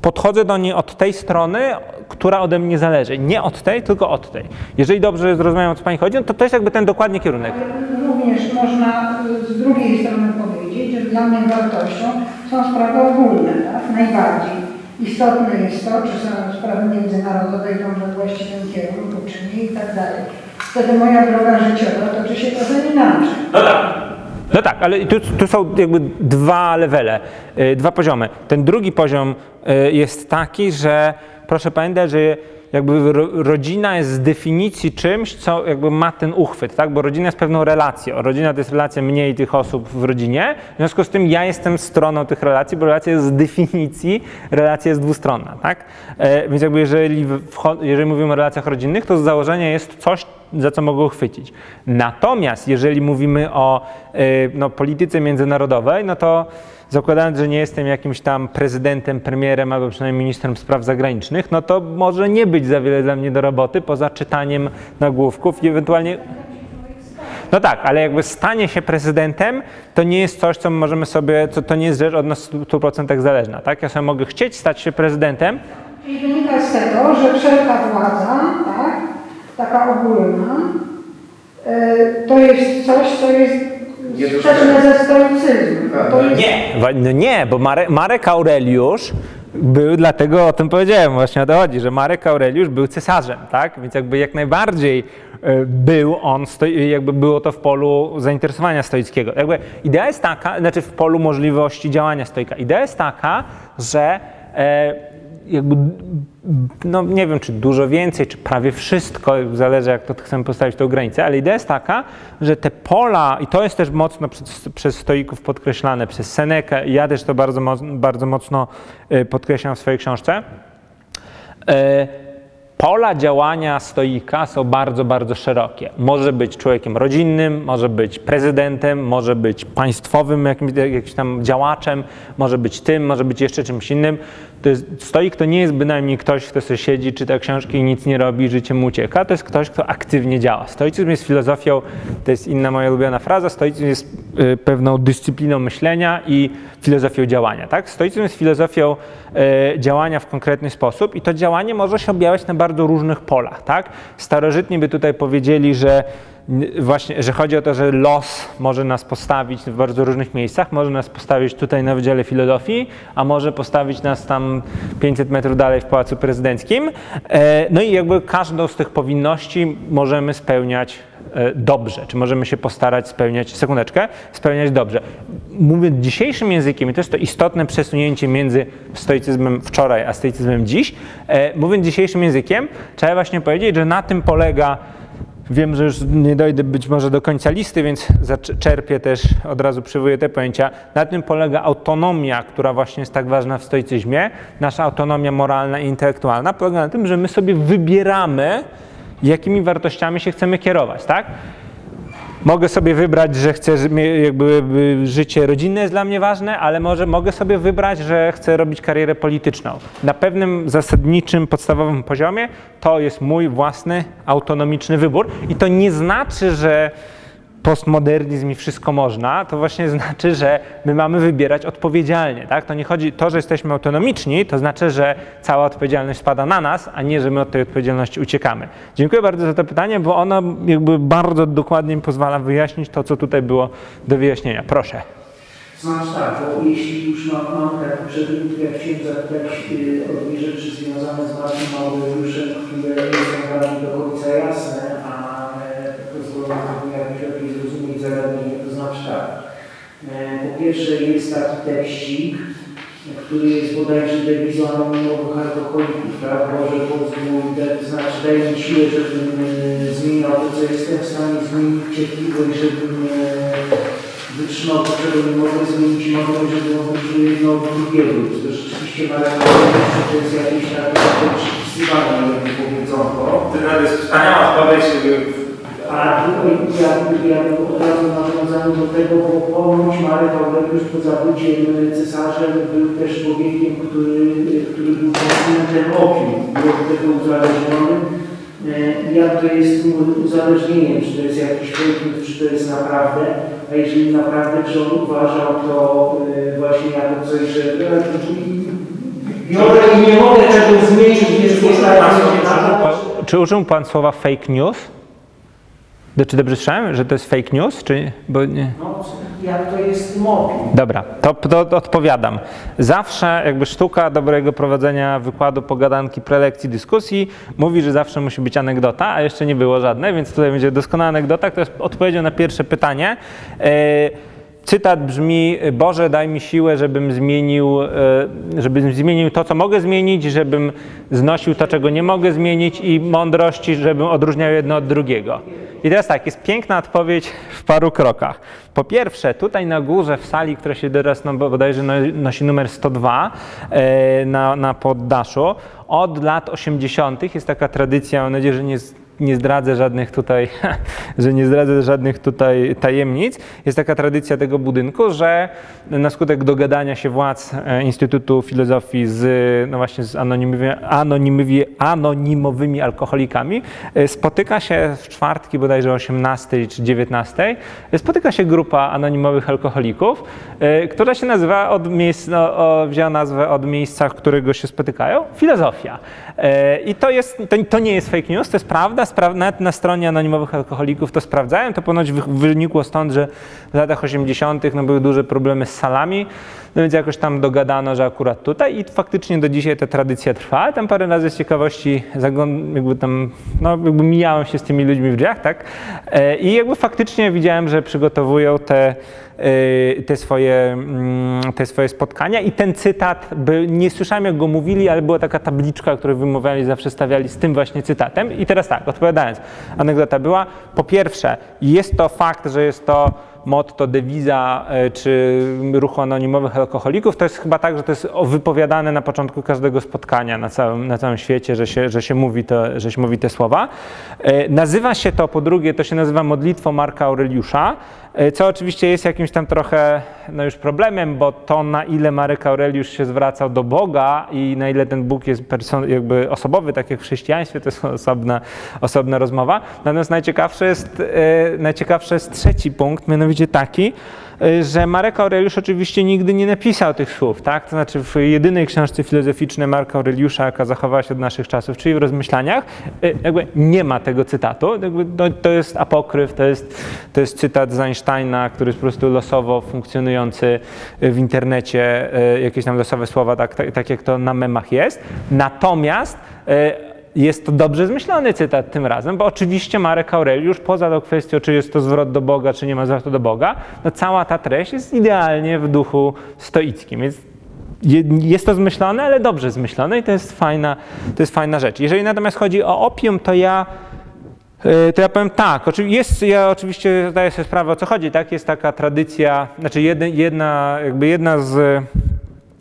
podchodzę do niej od tej strony, która ode mnie zależy. Nie od tej, tylko od tej. Jeżeli dobrze zrozumiałem, o co Pani chodzi, no to to jest jakby ten dokładnie kierunek. Ale Również można y, z drugiej strony powiedzieć, że dla mnie wartością są sprawy ogólne, tak? Najbardziej istotne jest to, czy są sprawy międzynarodowe idą we właściwym kierunku, czy nie i tak dalej. Wtedy moja droga życiowa toczy się trochę inaczej. No tak, ale tu, tu są jakby dwa levele, y, dwa poziomy. Ten drugi poziom y, jest taki, że proszę pamiętać, że jakby ro, rodzina jest z definicji czymś, co jakby ma ten uchwyt, tak? Bo rodzina jest pewną relacją. Rodzina to jest relacja mnie i tych osób w rodzinie. W związku z tym ja jestem stroną tych relacji, bo relacja jest z definicji, relacja jest dwustronna, tak? E, więc jakby jeżeli, jeżeli mówimy o relacjach rodzinnych, to z założenia jest coś, za co mogą chwycić. Natomiast jeżeli mówimy o y, no, polityce międzynarodowej, no to zakładając, że nie jestem jakimś tam prezydentem, premierem albo przynajmniej ministrem spraw zagranicznych, no to może nie być za wiele dla mnie do roboty poza czytaniem nagłówków i ewentualnie no tak, ale jakby stanie się prezydentem, to nie jest coś, co możemy sobie, to, to nie jest rzecz od nas w 100% zależna, tak? Ja sobie mogę chcieć stać się prezydentem, Czyli wynika z tego, że wszelka władza, tak, taka ogólna, y, to jest coś, co jest stoicyzmem. To jest Nie, no nie, bo Marek, Marek Aureliusz był, dlatego o tym powiedziałem, właśnie o to chodzi, że Marek Aureliusz był cesarzem, tak? Więc jakby jak najbardziej e, był on, jakby było to w polu zainteresowania stoickiego. Jakby idea jest taka, znaczy w polu możliwości działania stoika. Idea jest taka, że e, jakby, no nie wiem, czy dużo więcej, czy prawie wszystko, zależy jak to chcemy postawić tą granicę, ale idea jest taka, że te pola, i to jest też mocno przez, przez stoików podkreślane, przez Senekę, ja też to bardzo, bardzo mocno y, podkreślam w swojej książce, E, Pola działania stoika są bardzo, bardzo szerokie. Może być człowiekiem rodzinnym, może być prezydentem, może być państwowym jakimś, jakimś tam działaczem, może być tym, może być jeszcze czymś innym. To jest, stoik to nie jest bynajmniej ktoś, kto sobie siedzi, czyta książki i nic nie robi, życie mu ucieka. To jest ktoś, kto aktywnie działa. Stoicyzm jest filozofią, to jest inna moja ulubiona fraza, stoicyzm jest y, pewną dyscypliną myślenia i filozofią działania. Tak? Stoicyzm jest filozofią e, działania w konkretny sposób i to działanie może się objawiać na bardzo różnych polach. Tak? Starożytni by tutaj powiedzieli, że właśnie, że chodzi o to, że los może nas postawić w bardzo różnych miejscach, może nas postawić tutaj na Wydziale Filozofii, a może postawić nas tam 500 metrów dalej w Pałacu Prezydenckim. E, No i jakby każdą z tych powinności możemy spełniać e, dobrze, czy możemy się postarać spełniać, sekundeczkę, spełniać dobrze. Mówiąc dzisiejszym językiem, i to jest to istotne przesunięcie między stoicyzmem wczoraj a stoicyzmem dziś, e, mówiąc dzisiejszym językiem, trzeba właśnie powiedzieć, że na tym polega Wiem, że już nie dojdę być może do końca listy, więc czerpię też, od razu przywołuję te pojęcia. Na tym polega autonomia, która właśnie jest tak ważna w stoicyzmie. Nasza autonomia moralna i intelektualna polega na tym, że my sobie wybieramy, jakimi wartościami się chcemy kierować, tak? Mogę sobie wybrać, że chcę, jakby życie rodzinne jest dla mnie ważne, ale może mogę sobie wybrać, że chcę robić karierę polityczną. Na pewnym zasadniczym, podstawowym poziomie to jest mój własny, autonomiczny wybór i to nie znaczy, że postmodernizm i wszystko można, to właśnie znaczy, że my mamy wybierać odpowiedzialnie, tak? To nie chodzi, to, że jesteśmy autonomiczni, to znaczy, że cała odpowiedzialność spada na nas, a nie, że my od tej odpowiedzialności uciekamy. Dziękuję bardzo za to pytanie, bo ono jakby bardzo dokładnie pozwala wyjaśnić to, co tutaj było do wyjaśnienia. Proszę. Znaczy tak, bo jeśli już mam, mam tak poprzedni, to ja chciałem zapytać o dwie rzeczy związane z Markiem Aureliuszem, które nie są do końca jasne, a e, pozwolą mi jakoś lepiej zrozumieć zagadnienie. To znaczy tak, e, po pierwsze jest taki tekścik, który jest bodajże dewizą anonimowych alkoholików, tak? Boże pozwól, to znaczy daj mi siłę, żebym e, zmieniał to, co jestem w stanie zmienić, cierpliwość, żebym e, wytrzymał to, czego nie mogę zmienić mogę, żeby odbyło jedno od drugiego. To rzeczywiście ma to jest jakieś takie przypisywanie, jakby powiedzonko. To jest wspaniała odpowiedź. A tutaj ja, ja bym od razu nawiązał do tego, bo ponoć Marek Aureliusz poza byciem cesarzem był też człowiekiem, który, który był konsumentem opium, był od tego uzależniony. E, Jak to jest uzależnieniem, czy to jest jakiś news, czy to jest naprawdę, a jeżeli naprawdę, czy on uważał to e, właśnie jako coś, że biorę i nie mogę tego zmienić, się na Czy użył pan słowa fake news? Do- Czy dobrze słyszałem, że to jest fake news? Czy, bo nie. No, jak to jest mobbing? Dobra, to, to odpowiadam. Zawsze jakby sztuka dobrego prowadzenia wykładu, pogadanki, prelekcji, dyskusji mówi, że zawsze musi być anegdota, a jeszcze nie było żadnej, więc tutaj będzie doskonała anegdota, która jest odpowiedzią na pierwsze pytanie. E, Cytat brzmi: Boże, daj mi siłę, żebym zmienił, e, żebym zmienił to, co mogę zmienić, żebym znosił to, czego nie mogę zmienić, i mądrości, żebym odróżniał jedno od drugiego. I teraz tak, jest piękna odpowiedź w paru krokach. Po pierwsze, tutaj na górze w sali, która się teraz no, bodajże no- nosi numer 102 e, na, na poddaszu, od lat 80. jest taka tradycja, mam nadzieję, że nie, z- nie zdradzę żadnych tutaj, [laughs] że nie zdradzę żadnych tutaj tajemnic. Jest taka tradycja tego budynku, że na skutek dogadania się władz e, Instytutu Filozofii z, no właśnie z anonimowymi, anonimowymi, anonimowymi alkoholikami e, spotyka się w czwartki bodajże o 18 czy 19, e, spotyka się grupa anonimowych alkoholików, która się nazywa od miejsc, no, wzięła nazwę od miejsca, którego się spotykają, filozofia. E, I to, jest, to, to nie jest fake news, to jest prawda, spra- nawet na stronie anonimowych alkoholików to sprawdzałem, to ponoć wy- wynikło stąd, że w latach 80. No, były duże problemy z salami, no więc jakoś tam dogadano, że akurat tutaj i faktycznie do dzisiaj ta tradycja trwa. Tam parę razy z ciekawości jakby tam, no jakby mijałem się z tymi ludźmi w drzwiach, tak? E, I jakby faktycznie widziałem, że przygotowują te, te, swoje, mm, te swoje spotkania i ten cytat, by, nie słyszałem jak go mówili, ale była taka tabliczka, którą wymawiali, zawsze stawiali z tym właśnie cytatem. I teraz tak, odpowiadając, anegdota była, po pierwsze, jest to fakt, że jest to motto, dewiza e, czy ruchu anonimowych alkoholików, to jest chyba tak, że to jest wypowiadane na początku każdego spotkania na całym, na całym świecie, że się, że, się mówi to, że się mówi te słowa. E, Nazywa się to, po drugie, to się nazywa modlitwą Marka Aureliusza, co oczywiście jest jakimś tam trochę no już problemem, bo to na ile Marek Aureliusz się zwracał do Boga i na ile ten Bóg jest person, jakby osobowy, tak jak w chrześcijaństwie, to jest osobna, osobna rozmowa. Natomiast najciekawszy jest, e, najciekawszy jest trzeci punkt, mianowicie taki, e, że Marek Aureliusz oczywiście nigdy nie napisał tych słów, tak? To znaczy w jedynej książce filozoficznej Marka Aureliusza, jaka zachowała się od naszych czasów, czyli w rozmyślaniach, e, jakby nie ma tego cytatu. To, to jest apokryf, to jest, to jest cytat z Einsteina, który jest po prostu losowo funkcjonujący w internecie, e, jakieś tam losowe słowa, tak, tak, tak jak to na memach jest. Natomiast jest to dobrze zmyślony cytat tym razem, bo oczywiście Marek Aureliusz, poza tą kwestią, czy jest to zwrot do Boga, czy nie ma zwrotu do Boga, no cała ta treść jest idealnie w duchu stoickim. Jest to zmyślone, ale dobrze zmyślone i to jest fajna, to jest fajna rzecz. Jeżeli natomiast chodzi o opium, to ja E, To ja powiem tak, jest, ja oczywiście zdaję sobie sprawę o co chodzi, tak? Jest taka tradycja, znaczy jedna, jakby jedna z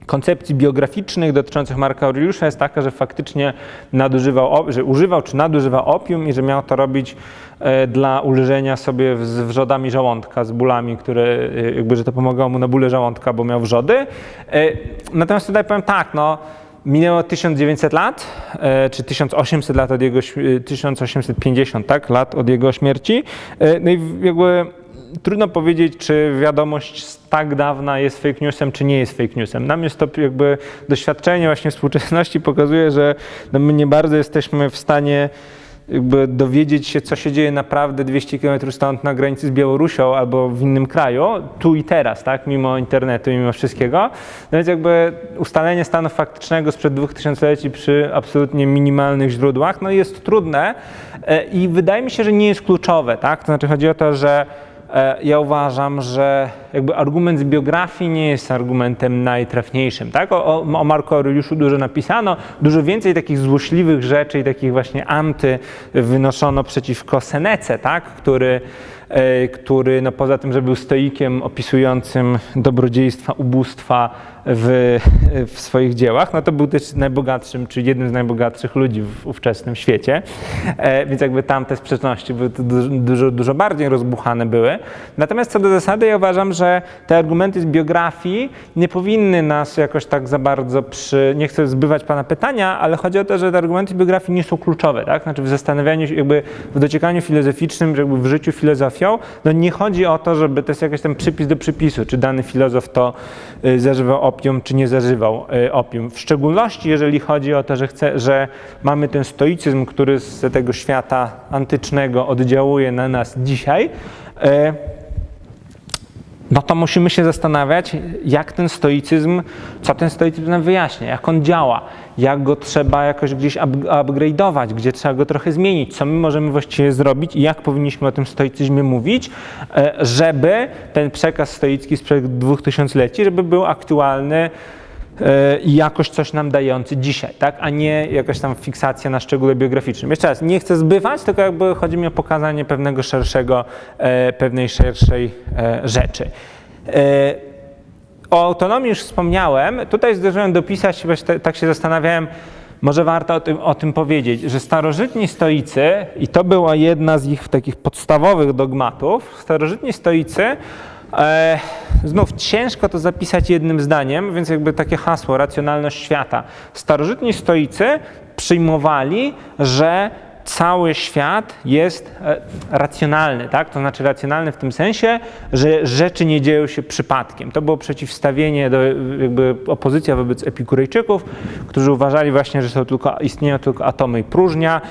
koncepcji biograficznych dotyczących Marka Aureliusza jest taka, że faktycznie nadużywał, że używał czy nadużywał opium i że miał to robić e, dla ulżenia sobie z wrzodami żołądka, z bólami, które e, jakby, że to pomagało mu na bóle żołądka, bo miał wrzody. E, Natomiast tutaj powiem tak, no Minęło 1900 lat, czy 1800 lat od jego, śm- e, 1850 tak, lat od jego śmierci. No i jakby trudno powiedzieć, czy wiadomość tak dawna jest fake newsem, czy nie jest fake newsem. Nam jest to jakby doświadczenie właśnie współczesności [laughs] pokazuje, że no my nie bardzo jesteśmy w stanie jakby dowiedzieć się, co się dzieje naprawdę 200 km stąd na granicy z Białorusią albo w innym kraju, tu i teraz, tak, mimo internetu mimo wszystkiego. No więc jakby ustalenie stanu faktycznego sprzed dwóch tysiącleci przy absolutnie minimalnych źródłach, no jest trudne e, i wydaje mi się, że nie jest kluczowe, tak, to znaczy chodzi o to, że ja uważam, że jakby argument z biografii nie jest argumentem najtrafniejszym. Tak? O, o, o Marku Aureliuszu dużo napisano, dużo więcej takich złośliwych rzeczy i takich właśnie anty wynoszono przeciwko Senece, tak? który, e, który no poza tym, że był stoikiem opisującym dobrodziejstwa ubóstwa w, w swoich dziełach, no to był też najbogatszym, czy jednym z najbogatszych ludzi w ówczesnym świecie, e, więc jakby tam te sprzeczności były dużo, dużo, bardziej rozbuchane były. Natomiast co do zasady ja uważam, że te argumenty z biografii nie powinny nas jakoś tak za bardzo przy, nie chcę zbywać Pana pytania, ale chodzi o to, że te argumenty z biografii nie są kluczowe, tak? Znaczy w zastanawianiu się, jakby w dociekaniu filozoficznym, jakby w życiu filozofią, no nie chodzi o to, żeby to jest jakiś tam przypis do przypisu, czy dany filozof to y, zażywał opium, czy nie zażywał e, opium. W szczególności, jeżeli chodzi o to, że, chce, że mamy ten stoicyzm, który z tego świata antycznego oddziałuje na nas dzisiaj, e, no to musimy się zastanawiać, jak ten stoicyzm, co ten stoicyzm nam wyjaśnia, jak on działa, jak go trzeba jakoś gdzieś up- upgrade'ować, gdzie trzeba go trochę zmienić, co my możemy właściwie zrobić i jak powinniśmy o tym stoicyzmie mówić, e, żeby ten przekaz stoicki sprzed dwóch tysiącleci, żeby był aktualny i jakoś coś nam dający dzisiaj, tak? a nie jakaś tam fiksacja na szczególe biograficznym. Jeszcze raz, nie chcę zbywać, tylko jakby chodzi mi o pokazanie pewnego szerszego, e, pewnej szerszej e, rzeczy. E, o autonomii już wspomniałem. Tutaj zdążyłem dopisać, tak się zastanawiałem, może warto o tym, o tym powiedzieć, że starożytni stoicy, i to była jedna z ich takich podstawowych dogmatów, starożytni stoicy, e, znów ciężko to zapisać jednym zdaniem, więc jakby takie hasło, racjonalność świata. Starożytni stoicy przyjmowali, że cały świat jest e, racjonalny, tak? To znaczy racjonalny w tym sensie, że rzeczy nie dzieją się przypadkiem. To było przeciwstawienie, do, jakby opozycja wobec epikurejczyków, którzy uważali właśnie, że są tylko, istnieją tylko atomy i próżnia,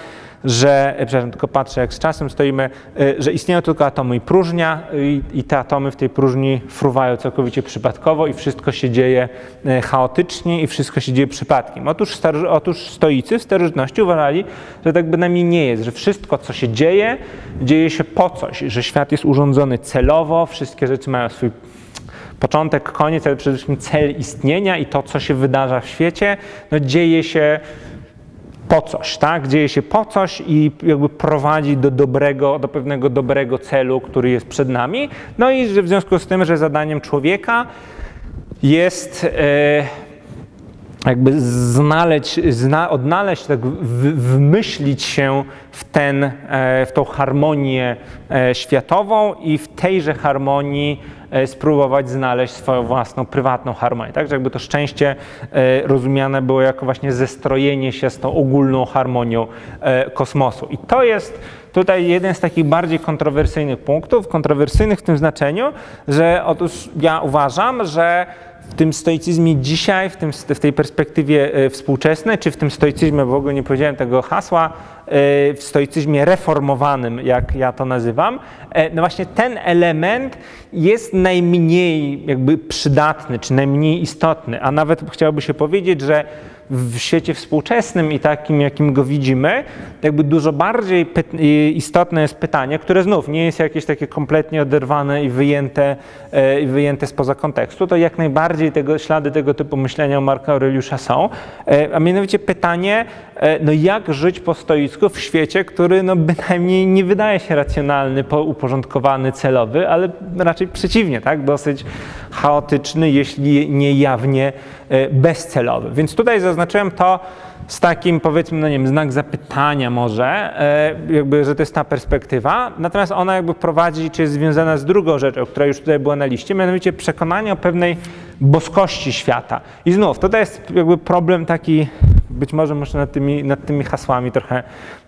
że, e, przepraszam, tylko patrzę jak z czasem stoimy, e, że istnieją tylko atomy i próżnia i, i te atomy w tej próżni fruwają całkowicie przypadkowo i wszystko się dzieje e, chaotycznie i wszystko się dzieje przypadkiem. Otóż, staroży- otóż stoicy w starożytności uważali, że tak bynajmniej nie jest, że wszystko co się dzieje, dzieje się po coś, że świat jest urządzony celowo, wszystkie rzeczy mają swój początek, koniec, ale przede wszystkim cel istnienia i to, co się wydarza w świecie, no dzieje się po coś, tak? Dzieje się po coś i jakby prowadzi do dobrego, do pewnego dobrego celu, który jest przed nami. No i że w związku z tym, że zadaniem człowieka jest e, jakby znaleźć, zna, odnaleźć, tak w, wmyślić się w, ten, e, w tą harmonię e, światową i w tejże harmonii e, spróbować znaleźć swoją własną, prywatną harmonię. Tak, że jakby to szczęście rozumiane było jako właśnie zestrojenie się z tą ogólną harmonią kosmosu. I to jest tutaj jeden z takich bardziej kontrowersyjnych punktów, kontrowersyjnych w tym znaczeniu, że otóż ja uważam, że w tym stoicyzmie dzisiaj, w, tym, w tej perspektywie e, współczesnej, czy w tym stoicyzmie, w ogóle nie powiedziałem tego hasła, e, w stoicyzmie reformowanym, jak ja to nazywam, e, no właśnie ten element jest najmniej jakby przydatny, czy najmniej istotny, a nawet chciałoby się powiedzieć, że w świecie współczesnym i takim, jakim go widzimy, jakby dużo bardziej istotne jest pytanie, które znów nie jest jakieś takie kompletnie oderwane i wyjęte, e, i wyjęte spoza kontekstu, to jak najbardziej tego, ślady tego typu myślenia Marka Aureliusza są, e, a mianowicie pytanie, e, no jak żyć po stoicku w świecie, który no bynajmniej nie wydaje się racjonalny, po- uporządkowany, celowy, ale raczej przeciwnie, tak, dosyć chaotyczny, jeśli nie jawnie bezcelowy. Więc tutaj zaznaczyłem to z takim powiedzmy, no nie wiem, znak zapytania może, e, jakby, że to jest ta perspektywa, natomiast ona jakby prowadzi, czy jest związana z drugą rzeczą, która już tutaj była na liście, mianowicie przekonanie o pewnej boskości świata. I znów, tutaj jest jakby problem taki, być może muszę nad tymi, nad tymi hasłami trochę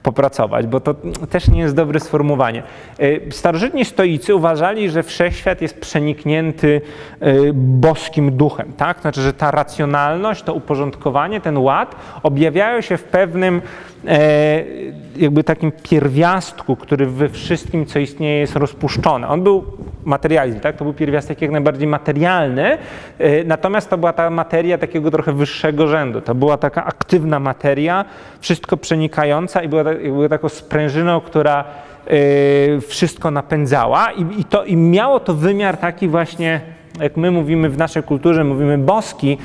popracować, bo to też nie jest dobre sformułowanie. E, Starożytni stoicy uważali, że wszechświat jest przeniknięty e, boskim duchem, tak? Znaczy, że ta racjonalność, to uporządkowanie, ten ład objawiają się w pewnym e, jakby takim pierwiastku, który we wszystkim, co istnieje, jest rozpuszczony. On był materializm, tak? To był pierwiastek jak najbardziej materialny, e, natomiast to była ta materia takiego trochę wyższego rzędu. To była taka aktywna materia, wszystko przenikająca i była, jakby taką sprężyną, która e, wszystko napędzała i, i, to, i miało to wymiar taki właśnie, jak my mówimy w naszej kulturze, mówimy boski,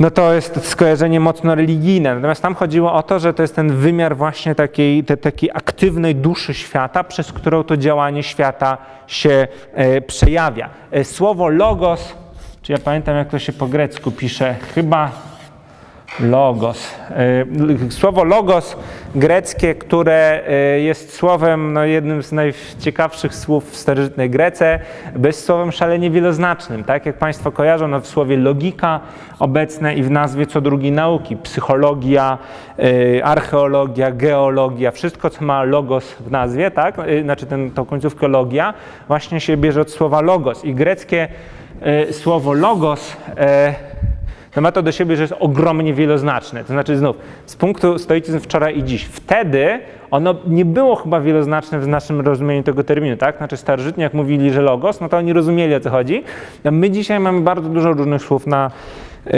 no to jest skojarzenie mocno religijne. Natomiast tam chodziło o to, że to jest ten wymiar właśnie takiej, te, takiej aktywnej duszy świata, przez którą to działanie świata się e, przejawia. E, słowo logos, czy ja pamiętam jak to się po grecku pisze, chyba Logos. E, Słowo logos greckie, które e, jest słowem, no, jednym z najciekawszych słów w starożytnej Grece, bez słowem szalenie wieloznacznym. Tak jak Państwo kojarzą, no, w słowie logika obecne i w nazwie co drugiej nauki, psychologia, e, archeologia, geologia, wszystko co ma logos w nazwie, tak? Znaczy ten, tą końcówkę logia, właśnie się bierze od słowa logos. I greckie słowo logos no ma to do siebie, że jest ogromnie wieloznaczne. To znaczy znów, z punktu stoicyzm wczoraj i dziś. Wtedy ono nie było chyba wieloznaczne w naszym rozumieniu tego terminu, tak? Znaczy starożytni jak mówili, że logos, no to oni rozumieli o co chodzi. A my dzisiaj mamy bardzo dużo różnych słów na, yy,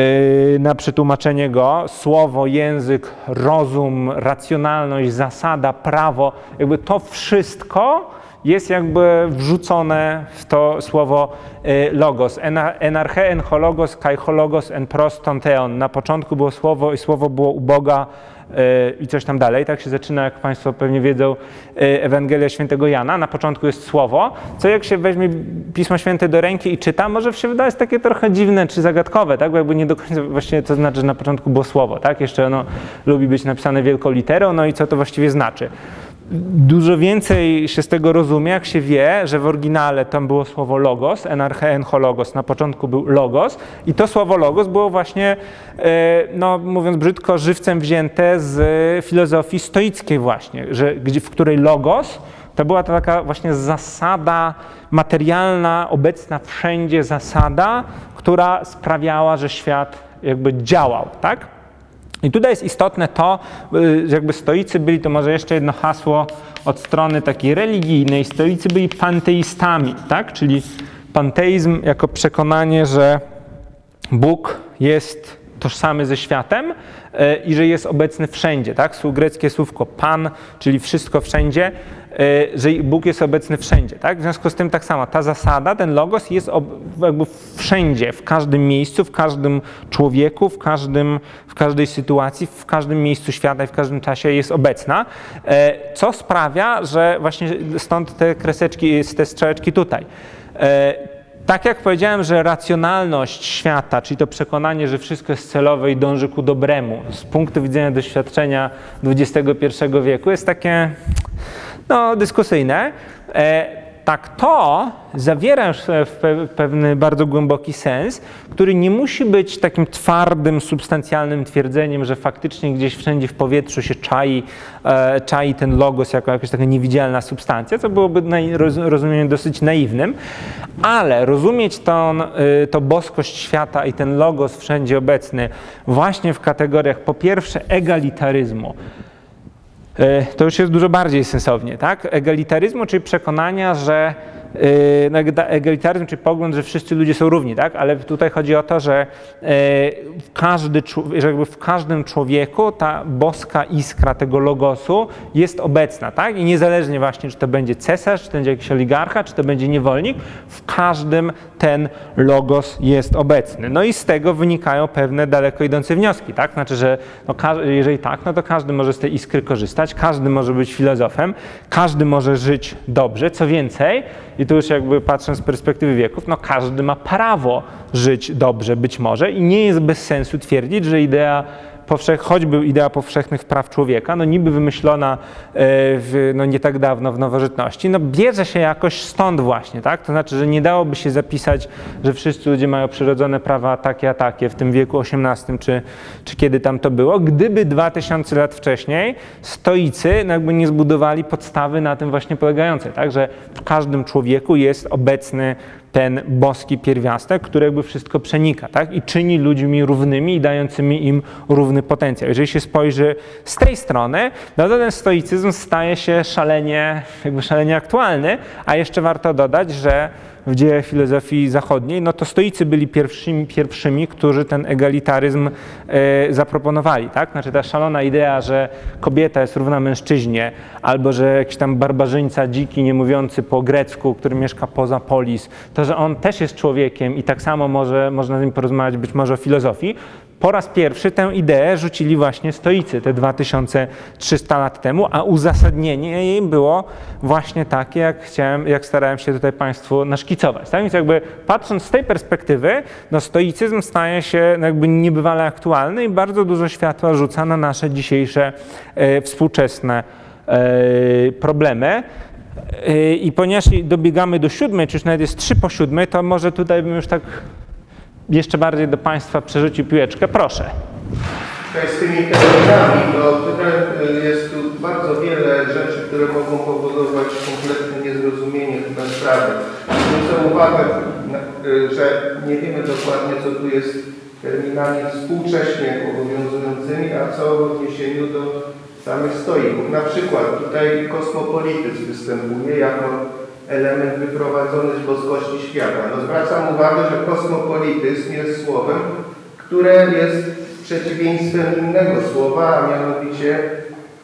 na przetłumaczenie go. Słowo, język, rozum, racjonalność, zasada, prawo. Jakby to wszystko jest jakby wrzucone w to słowo y, logos. Ena- Enarche, enchologos, kai hologos, en proston theon. Na początku było słowo i słowo było u Boga y, i coś tam dalej. Tak się zaczyna, jak Państwo pewnie wiedzą, y, Ewangelia Świętego Jana. Na początku jest słowo, co jak się weźmie Pismo Święte do ręki i czyta, może się wydawać takie trochę dziwne czy zagadkowe, tak? Bo jakby nie do końca właściwie to znaczy, że na początku było słowo, tak? Jeszcze ono lubi być napisane wielką literą, no i co to właściwie znaczy. Dużo więcej się z tego rozumie, jak się wie, że w oryginale tam było słowo logos, enarche enchologos, na początku był logos i to słowo logos było właśnie, e, no mówiąc brzydko, żywcem wzięte z filozofii stoickiej właśnie, że, w której logos to była to taka właśnie zasada materialna, obecna wszędzie zasada, która sprawiała, że świat jakby działał, tak? I tutaj jest istotne to, y, że jakby stoicy byli, to może jeszcze jedno hasło od strony takiej religijnej, stoicy byli panteistami, tak? Czyli panteizm jako przekonanie, że Bóg jest tożsamy ze światem e, i że jest obecny wszędzie, tak? Greckie słówko pan, czyli wszystko wszędzie, że Bóg jest obecny wszędzie, tak? W związku z tym tak samo, ta zasada, ten logos jest jakby wszędzie, w każdym miejscu, w każdym człowieku, w, każdym, w każdej sytuacji, w każdym miejscu świata i w każdym czasie jest obecna, e, co sprawia, że właśnie stąd te kreseczki, te strzałeczki tutaj. E, tak jak powiedziałem, że racjonalność świata, czyli to przekonanie, że wszystko jest celowe i dąży ku dobremu, z punktu widzenia doświadczenia XXI wieku jest takie no, dyskusyjne. E, tak to zawiera już w pe- pewny bardzo głęboki sens, który nie musi być takim twardym, substancjalnym twierdzeniem, że faktycznie gdzieś wszędzie w powietrzu się czai, e, czai ten logos jako jakaś taka niewidzialna substancja, co byłoby rozumieniem dosyć naiwnym, ale rozumieć tą, y, to boskość świata i ten logos wszędzie obecny właśnie w kategoriach po pierwsze egalitaryzmu, to już jest dużo bardziej sensownie, tak? Egalitaryzmu, czyli przekonania, że e, no, egda- egalitaryzm, czyli pogląd, że wszyscy ludzie są równi, tak? Ale tutaj chodzi o to, że e, każdy, że jakby w każdym człowieku ta boska iskra tego logosu jest obecna, tak? I niezależnie właśnie, czy to będzie cesarz, czy to będzie jakiś oligarcha, czy to będzie niewolnik, w każdym ten logos jest obecny. No i z tego wynikają pewne daleko idące wnioski, tak? Znaczy, że no, jeżeli tak, no to każdy może z tej iskry korzystać, każdy może być filozofem, każdy może żyć dobrze. Co więcej, i tu już jakby patrząc z perspektywy wieków, no każdy ma prawo żyć dobrze być może i nie jest bez sensu twierdzić, że idea powszech, choćby idea powszechnych praw człowieka, no niby wymyślona e, w, no nie tak dawno w nowożytności, no bierze się jakoś stąd właśnie, tak? To znaczy, że nie dałoby się zapisać, że wszyscy ludzie mają przyrodzone prawa takie a takie w tym wieku XVIII, czy, czy kiedy tam to było, gdyby 2000 lat wcześniej stoicy no jakby nie zbudowali podstawy na tym właśnie polegającej, tak? Że w każdym człowieku jest obecny ten boski pierwiastek, który jakby wszystko przenika, tak? I czyni ludźmi równymi i dającymi im równy potencjał. Jeżeli się spojrzy z tej strony, no to ten stoicyzm staje się szalenie, jakby szalenie aktualny, a jeszcze warto dodać, że w dziejach filozofii zachodniej, no to stoicy byli pierwszymi, pierwszymi którzy ten egalitaryzm e, zaproponowali, tak? Znaczy ta szalona idea, że kobieta jest równa mężczyźnie, albo że jakiś tam barbarzyńca dziki, nie mówiący po grecku, który mieszka poza polis, to, że on też jest człowiekiem i tak samo może, można z nim porozmawiać być może o filozofii, po raz pierwszy tę ideę rzucili właśnie stoicy te 2300 lat temu, a uzasadnienie jej było właśnie takie, jak chciałem, jak starałem się tutaj Państwu naszkicować. Tak więc jakby patrząc z tej perspektywy, no stoicyzm staje się no jakby niebywale aktualny i bardzo dużo światła rzuca na nasze dzisiejsze e, współczesne e, problemy. E, I ponieważ dobiegamy do siódmej, czy już nawet jest trzy po siódmej, to może tutaj bym już tak jeszcze bardziej do Państwa przerzucił piłeczkę. Proszę. Tutaj z tymi terminami, to y, jest tu bardzo wiele rzeczy, które mogą powodować kompletne niezrozumienie chyba sprawy. Zwrócę uwagę y, że nie wiemy dokładnie, co tu jest terminami współcześnie obowiązującymi, a co w odniesieniu do samych stoików. Na przykład tutaj kosmopolityzm występuje jako element wyprowadzony z boskości świata. No zwracam uwagę, że kosmopolityzm jest słowem, które jest przeciwieństwem innego słowa, a mianowicie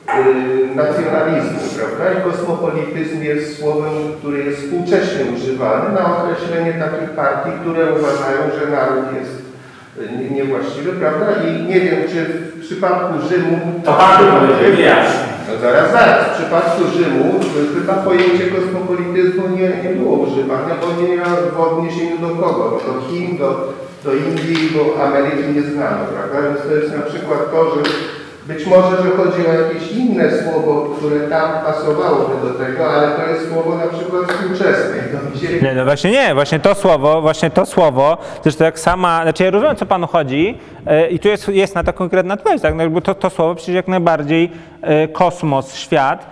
yy, nacjonalizmu, prawda? I kosmopolityzm jest słowem, który jest współcześnie używany na określenie takich partii, które uważają, że naród jest y, nie- niewłaściwy, prawda? I nie wiem, czy w przypadku Rzymu... To pan by powiedział. No zaraz, zaraz. W przypadku Rzymu chyba pojęcie kosmopolityzmu nie, nie było używane, bo nie miało w odniesieniu do kogo? Do Chin, do, do Indii, bo Ameryki nie znano, prawda? Więc to jest na przykład to, że być może, że chodzi o jakieś inne słowo, które tam pasowałoby do tego, ale to jest słowo na przykład współczesne. Nie, no właśnie nie, właśnie to słowo, właśnie to słowo, zresztą jak sama, znaczy ja rozumiem, co panu chodzi e, i tu jest, jest na to konkretna odpowiedź, tak, no to, to słowo przecież jak najbardziej e, kosmos, świat,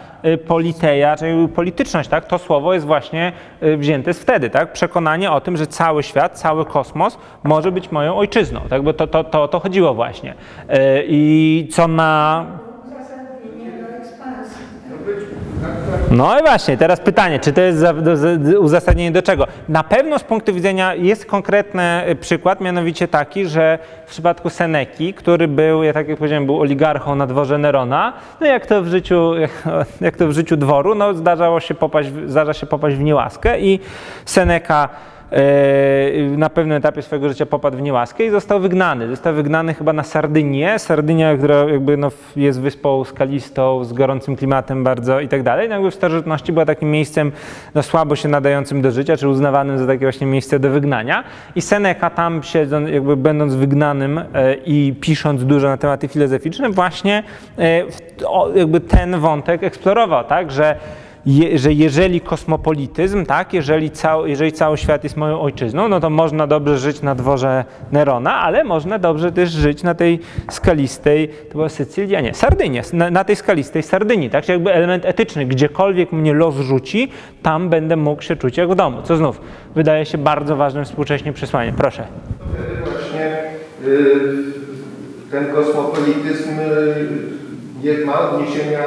politeja, czyli polityczność, tak, to słowo jest właśnie e, wzięte z wtedy, tak, przekonanie o tym, że cały świat, cały kosmos może być moją ojczyzną, tak, bo to, to, to, to chodziło właśnie. E, i co na Uzasadnienie do ekspansji. No i właśnie, teraz pytanie, czy to jest uzasadnienie do czego? Na pewno z punktu widzenia jest konkretny y, przykład, mianowicie taki, że w przypadku Seneki, który był, ja tak jak powiedziałem, był oligarchą na dworze Nerona, no jak to w życiu, [laughs] jak to w życiu dworu, no zdarzało się popaść, zdarza się popaść w niełaskę i Seneka na pewnym etapie swojego życia popadł w niełaskę i został wygnany. Został wygnany chyba na Sardynię. Sardynia, która jakby no, jest wyspą skalistą, z gorącym klimatem bardzo i tak dalej. No, jakby w starożytności była takim miejscem no, słabo się nadającym do życia, czy uznawanym za takie właśnie miejsce do wygnania. I Seneca tam siedząc, jakby będąc wygnanym e, i pisząc dużo na tematy filozoficzne, właśnie e, jakby ten wątek eksplorował, tak, że je, że jeżeli kosmopolityzm, tak, jeżeli, cał, jeżeli cały świat jest moją ojczyzną, no to można dobrze żyć na dworze Nerona, ale można dobrze też żyć na tej skalistej, to była Sycylia, nie, Sardynia, na, na tej skalistej Sardynii, tak, jakby element etyczny, gdziekolwiek mnie los rzuci, tam będę mógł się czuć jak w domu, co znów wydaje się bardzo ważnym współcześnie przesłaniem. Proszę. właśnie y, ten kosmopolityzm y, ma odniesienia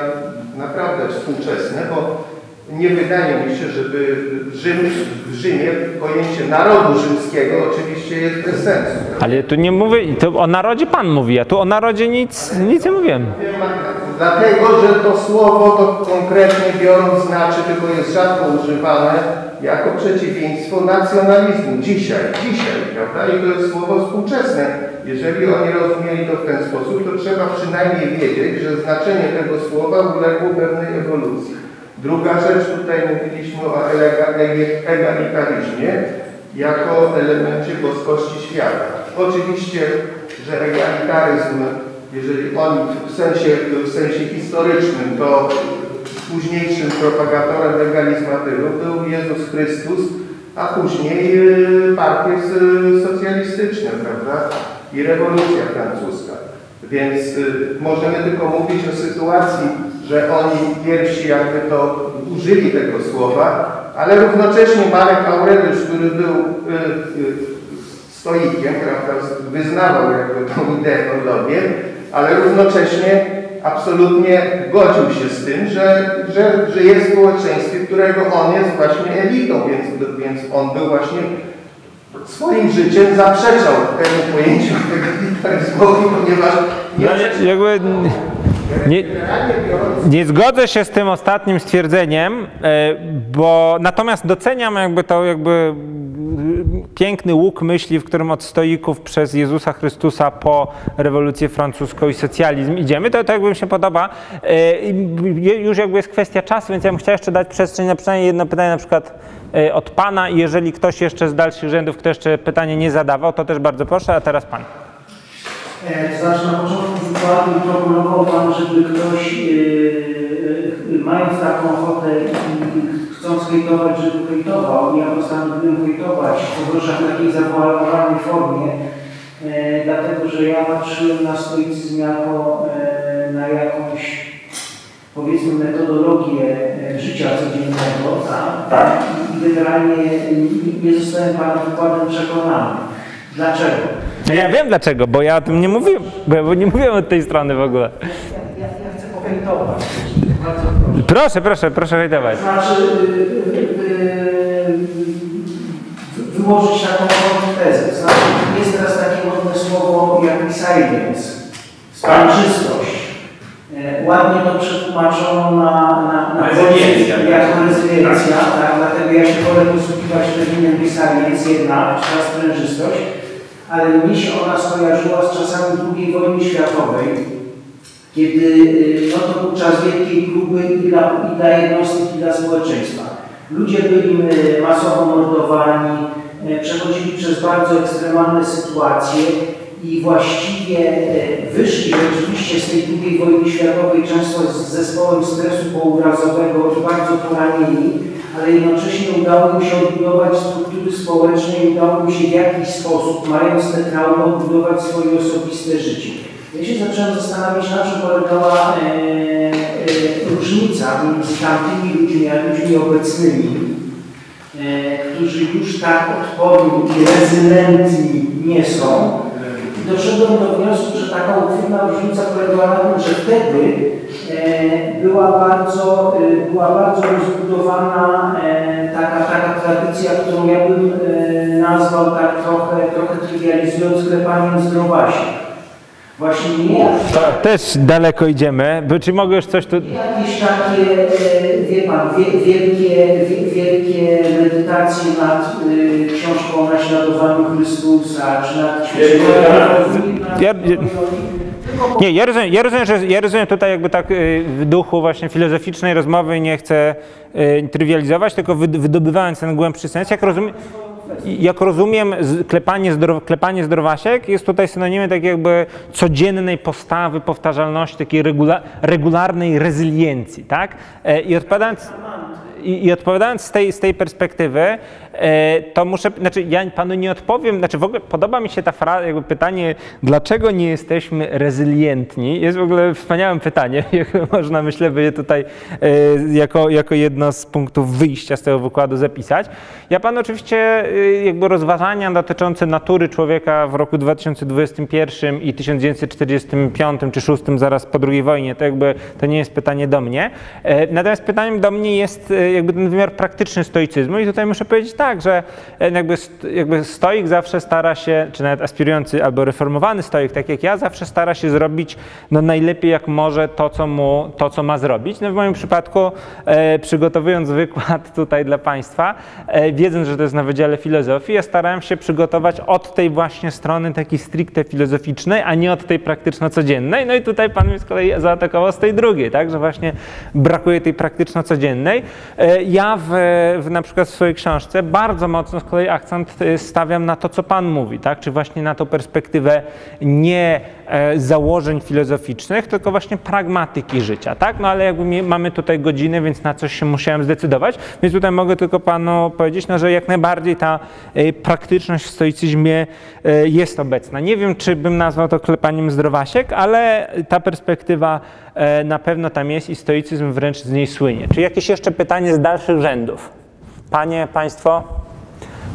naprawdę współczesne, bo nie wydaje mi się, żeby Rzym, w Rzymie pojęcie narodu rzymskiego oczywiście jest bez sensu. Ale tu nie mówię, to o narodzie Pan mówi, a tu o narodzie nic, nic nie mówiłem. Dlatego, że to słowo to konkretnie biorąc znaczy, tylko jest rzadko używane jako przeciwieństwo nacjonalizmu. Dzisiaj, dzisiaj, prawda? I to jest słowo współczesne. Jeżeli oni rozumieli to w ten sposób, to trzeba przynajmniej wiedzieć, że znaczenie tego słowa uległo pewnej ewolucji. Druga rzecz, tutaj mówiliśmy o egalitaryzmie jako elemencie boskości świata. Oczywiście, że egalitaryzm jeżeli oni w sensie, w sensie historycznym, to późniejszym propagatorem egalizmatyru był Jezus Chrystus, a później y, partie socjalistyczne, prawda? I rewolucja francuska. Więc y, możemy tylko mówić o sytuacji, że oni pierwsi jakby to użyli tego słowa, ale równocześnie Marek Aureliusz, który był y, y, stoikiem, prawda, wyznawał jakby tą ideę Orlowie, ale równocześnie absolutnie godził się z tym, że, że żyje w społeczeństwie, którego on jest właśnie elitą, więc, więc on był właśnie swoim życiem zaprzeczał temu pojęciu [laughs] egalitaryzmowi, ponieważ nie, No, jakby nie, Nie zgodzę się z tym ostatnim stwierdzeniem, e, bo natomiast doceniam jakby to jakby mm, piękny łuk myśli, w którym od stoików przez Jezusa Chrystusa po rewolucję francuską i socjalizm idziemy, to, to jakby mi się podoba. E, Już jakby jest kwestia czasu, więc ja bym chciał jeszcze dać przestrzeń na przynajmniej jedno pytanie na przykład e, od Pana i jeżeli ktoś jeszcze z dalszych rzędów, kto jeszcze pytanie nie zadawał, to też bardzo proszę, a teraz Pan. E, To znaczy na początku wykładu proponował Pan, żeby ktoś e, e, mając taką ochotę i chcąc hejtować, żeby hejtował. Ja postanowiłem hejtować, w takiej zawoalowanej formie, e, dlatego że ja patrzyłem na stoicyzm jako e, na jakąś powiedzmy metodologię e, życia codziennego, tak? I i generalnie nie, nie zostałem Pana wykładem przekonany. Dlaczego? No Ja wiem dlaczego, bo ja o tym nie mówiłem, bo ja nie mówiłem od tej strony w ogóle. Ja, ja, ja chcę pohejtować. Proszę. Proszę, proszę, proszę hejtować. Znaczy, y, y, y, wyłożyć taką tezę. Znaczy, jest teraz takie modne słowo jak resilience, spanczystość. E, Ładnie to przetłumaczono na, na, na Rezyliencja. jako rezyliencja, tak, dlatego ja się wolę posługiwać terminem resilience jednak, czy sprężystość, ale mnie się ona skojarzyła z czasami II wojny światowej, kiedy y, no to był czas wielkiej próby i dla, i dla jednostek, i dla społeczeństwa. Ludzie byli y, masowo mordowani, y, przechodzili przez bardzo ekstremalne sytuacje i właściwie y, wyszli rzeczywiście z tej II wojny światowej często z zespołem stresu pourazowego bardzo poranieni, ale jednocześnie udało im się odbudować struktury społeczne i udało im się w jakiś sposób, mając te traumy, odbudować swoje osobiste życie. Ja się zacząłem zastanawiać, na czym polegała e, e, różnica między tamtymi ludźmi, a ludźmi obecnymi, e, którzy już tak odporni i rezylentni nie są. Doszedłem do wniosku, że taka uchwytna różnica polegała na tym, że wtedy e, była bardzo, e, była bardzo rozbudowana e, taka, taka tradycja, którą ja bym nazwał tak trochę, trochę trywializując klepaniem zdrowasia. Właśnie nie To też daleko idziemy. By- Czy mogę już coś tu... jakieś takie, e, wie pan, wie, wielkie, wie, wielkie medytacje nad y, książką o naśladowaniu Chrystusa, czy nad książką Ja- Nie, ja rozumiem, ja rozumiem, że, ja rozumiem tutaj jakby tak y, w duchu właśnie filozoficznej rozmowy nie chcę y, trywializować, tylko wyd- wydobywając ten głębszy sens. Jak rozumiem, jak rozumiem klepanie, zdro, klepanie zdrowasiek jest tutaj synonimem tak jakby codziennej postawy, powtarzalności, takiej regula, regularnej rezyliencji, tak? E, I odpowiadając, i, I odpowiadając z tej, z tej perspektywy, to muszę, znaczy ja panu nie odpowiem, znaczy w ogóle podoba mi się ta fraza, jakby pytanie, dlaczego nie jesteśmy rezylientni, jest w ogóle wspaniałym pytaniem, [laughs] jak można myślę by je tutaj e, jako, jako jedno z punktów wyjścia z tego wykładu zapisać. Ja panu oczywiście e, jakby rozważania dotyczące natury człowieka w roku 2021 i 1945 czy 6 zaraz po II wojnie, to jakby to nie jest pytanie do mnie. E, Natomiast pytaniem do mnie jest e, jakby ten wymiar praktyczny stoicyzmu i tutaj muszę powiedzieć tak, że e, jakby, jakby stoik zawsze stara się, czy nawet aspirujący albo reformowany stoik, tak jak ja, zawsze stara się zrobić no, najlepiej jak może to, co mu, to, co ma zrobić. No, w moim przypadku e, przygotowując wykład tutaj dla Państwa, e, wiedząc, że to jest na Wydziale Filozofii, ja starałem się przygotować od tej właśnie strony takiej stricte filozoficznej, a nie od tej praktyczno-codziennej. No i tutaj Pan mnie z kolei zaatakował z tej drugiej, tak, że właśnie brakuje tej praktyczno-codziennej. E, Ja w, w, na przykład w swojej książce bardzo mocno z kolei akcent e, stawiam na to, co Pan mówi, tak, czy właśnie na tą perspektywę nie e, założeń filozoficznych, tylko właśnie pragmatyki życia, tak? No ale jakby mamy tutaj godziny, więc na coś się musiałem zdecydować, więc tutaj mogę tylko Panu powiedzieć, no, że jak najbardziej ta e, praktyczność w stoicyzmie e, jest obecna. Nie wiem, czy bym nazwał to klepaniem zdrowasiek, ale ta perspektywa e, na pewno tam jest i stoicyzm wręcz z niej słynie. Czy jakieś jeszcze pytanie z dalszych rzędów? Panie, Państwo?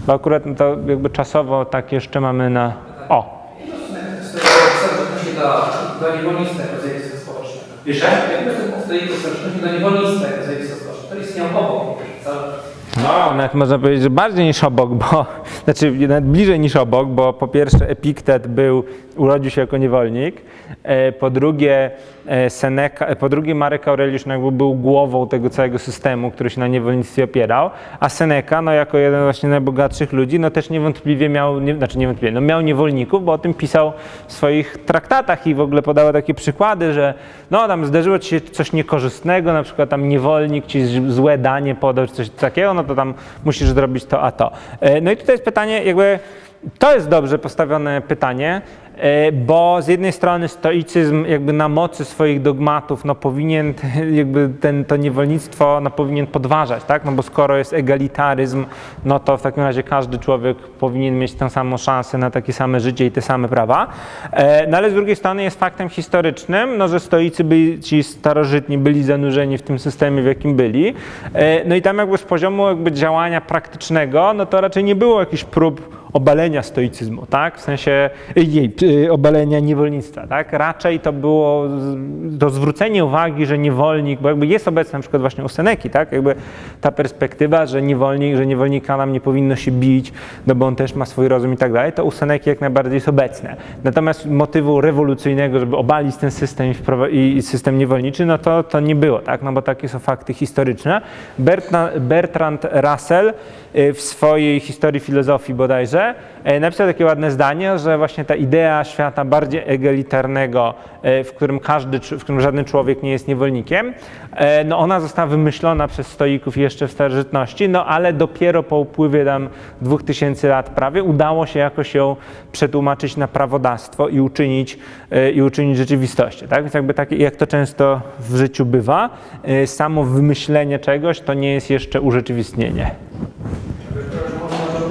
Bo akurat to jakby czasowo tak jeszcze mamy na... O! Dla, niewolnictwa jako zjawiska społecznego. Jeszcze? Jakby stoików społeczności dla niewolnictwa zjawiska społecznego. To istnieją obok. No, nawet można powiedzieć, że bardziej niż obok, bo znaczy nawet bliżej niż obok, bo po pierwsze Epiktet był, urodził się jako niewolnik, e, po drugie e, Seneca, e, po drugie Marek Aureliusz jakby był głową tego całego systemu, który się na niewolnictwie opierał, a Seneca, no jako jeden właśnie z najbogatszych ludzi, no też niewątpliwie miał, nie, znaczy niewątpliwie, no miał niewolników, bo o tym pisał w swoich traktatach i w ogóle podawał takie przykłady, że no tam zdarzyło ci się coś niekorzystnego, na przykład tam niewolnik ci złe danie podał, czy coś takiego, no to tam musisz zrobić to, a to. No i tutaj jest pytanie, jakby to jest dobrze postawione pytanie, bo z jednej strony stoicyzm jakby na mocy swoich dogmatów no powinien [laughs] jakby ten, to niewolnictwo no powinien podważać, tak? No bo skoro jest egalitaryzm, no to w takim razie każdy człowiek powinien mieć tę samą szansę na takie same życie i te same prawa. E, No ale z drugiej strony jest faktem historycznym, no, że stoicy byli, ci starożytni byli zanurzeni w tym systemie, w jakim byli. E, No i tam jakby z poziomu jakby działania praktycznego, no to raczej nie było jakichś prób obalenia stoicyzmu, tak? W sensie jej, obalenia niewolnictwa, tak? Raczej to było to zwrócenie uwagi, że niewolnik, bo jakby jest obecna na przykład właśnie u Seneki, tak? Jakby ta perspektywa, że niewolnik, że niewolnika nam nie powinno się bić, no bo on też ma swój rozum i tak dalej, to u Seneki jak najbardziej jest obecne. Natomiast motywu rewolucyjnego, żeby obalić ten system i, system niewolniczy, no to, to nie było, tak? No bo takie są fakty historyczne. Bertrand, Russell y, w swojej historii filozofii bodajże e, napisał takie ładne zdanie, że właśnie ta idea świata bardziej egalitarnego, e, w którym każdy, w którym żaden człowiek nie jest niewolnikiem, no ona została wymyślona przez stoików jeszcze w starożytności, no ale dopiero po upływie tam 2000 lat prawie udało się jakoś ją przetłumaczyć na prawodawstwo i uczynić, i uczynić rzeczywistością. Tak? Więc jakby takie, jak to często w życiu bywa, e, samo wymyślenie czegoś to nie jest jeszcze urzeczywistnienie.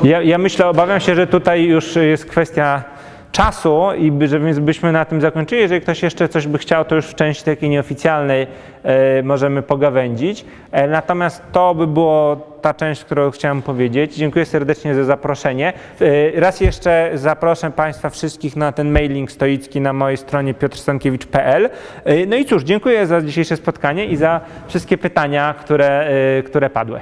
Ja, ja myślę, obawiam się, że tutaj już jest kwestia czasu i by, więc byśmy na tym zakończyli. Jeżeli ktoś jeszcze coś by chciał, to już w części takiej nieoficjalnej e, możemy pogawędzić. E, natomiast to by było ta część, którą chciałem powiedzieć. Dziękuję serdecznie za zaproszenie. E, raz jeszcze zaproszę Państwa wszystkich na ten mailing stoicki na mojej stronie piotrstankiewicz.pl. E, no i cóż, dziękuję za dzisiejsze spotkanie i za wszystkie pytania, które, e, które padły.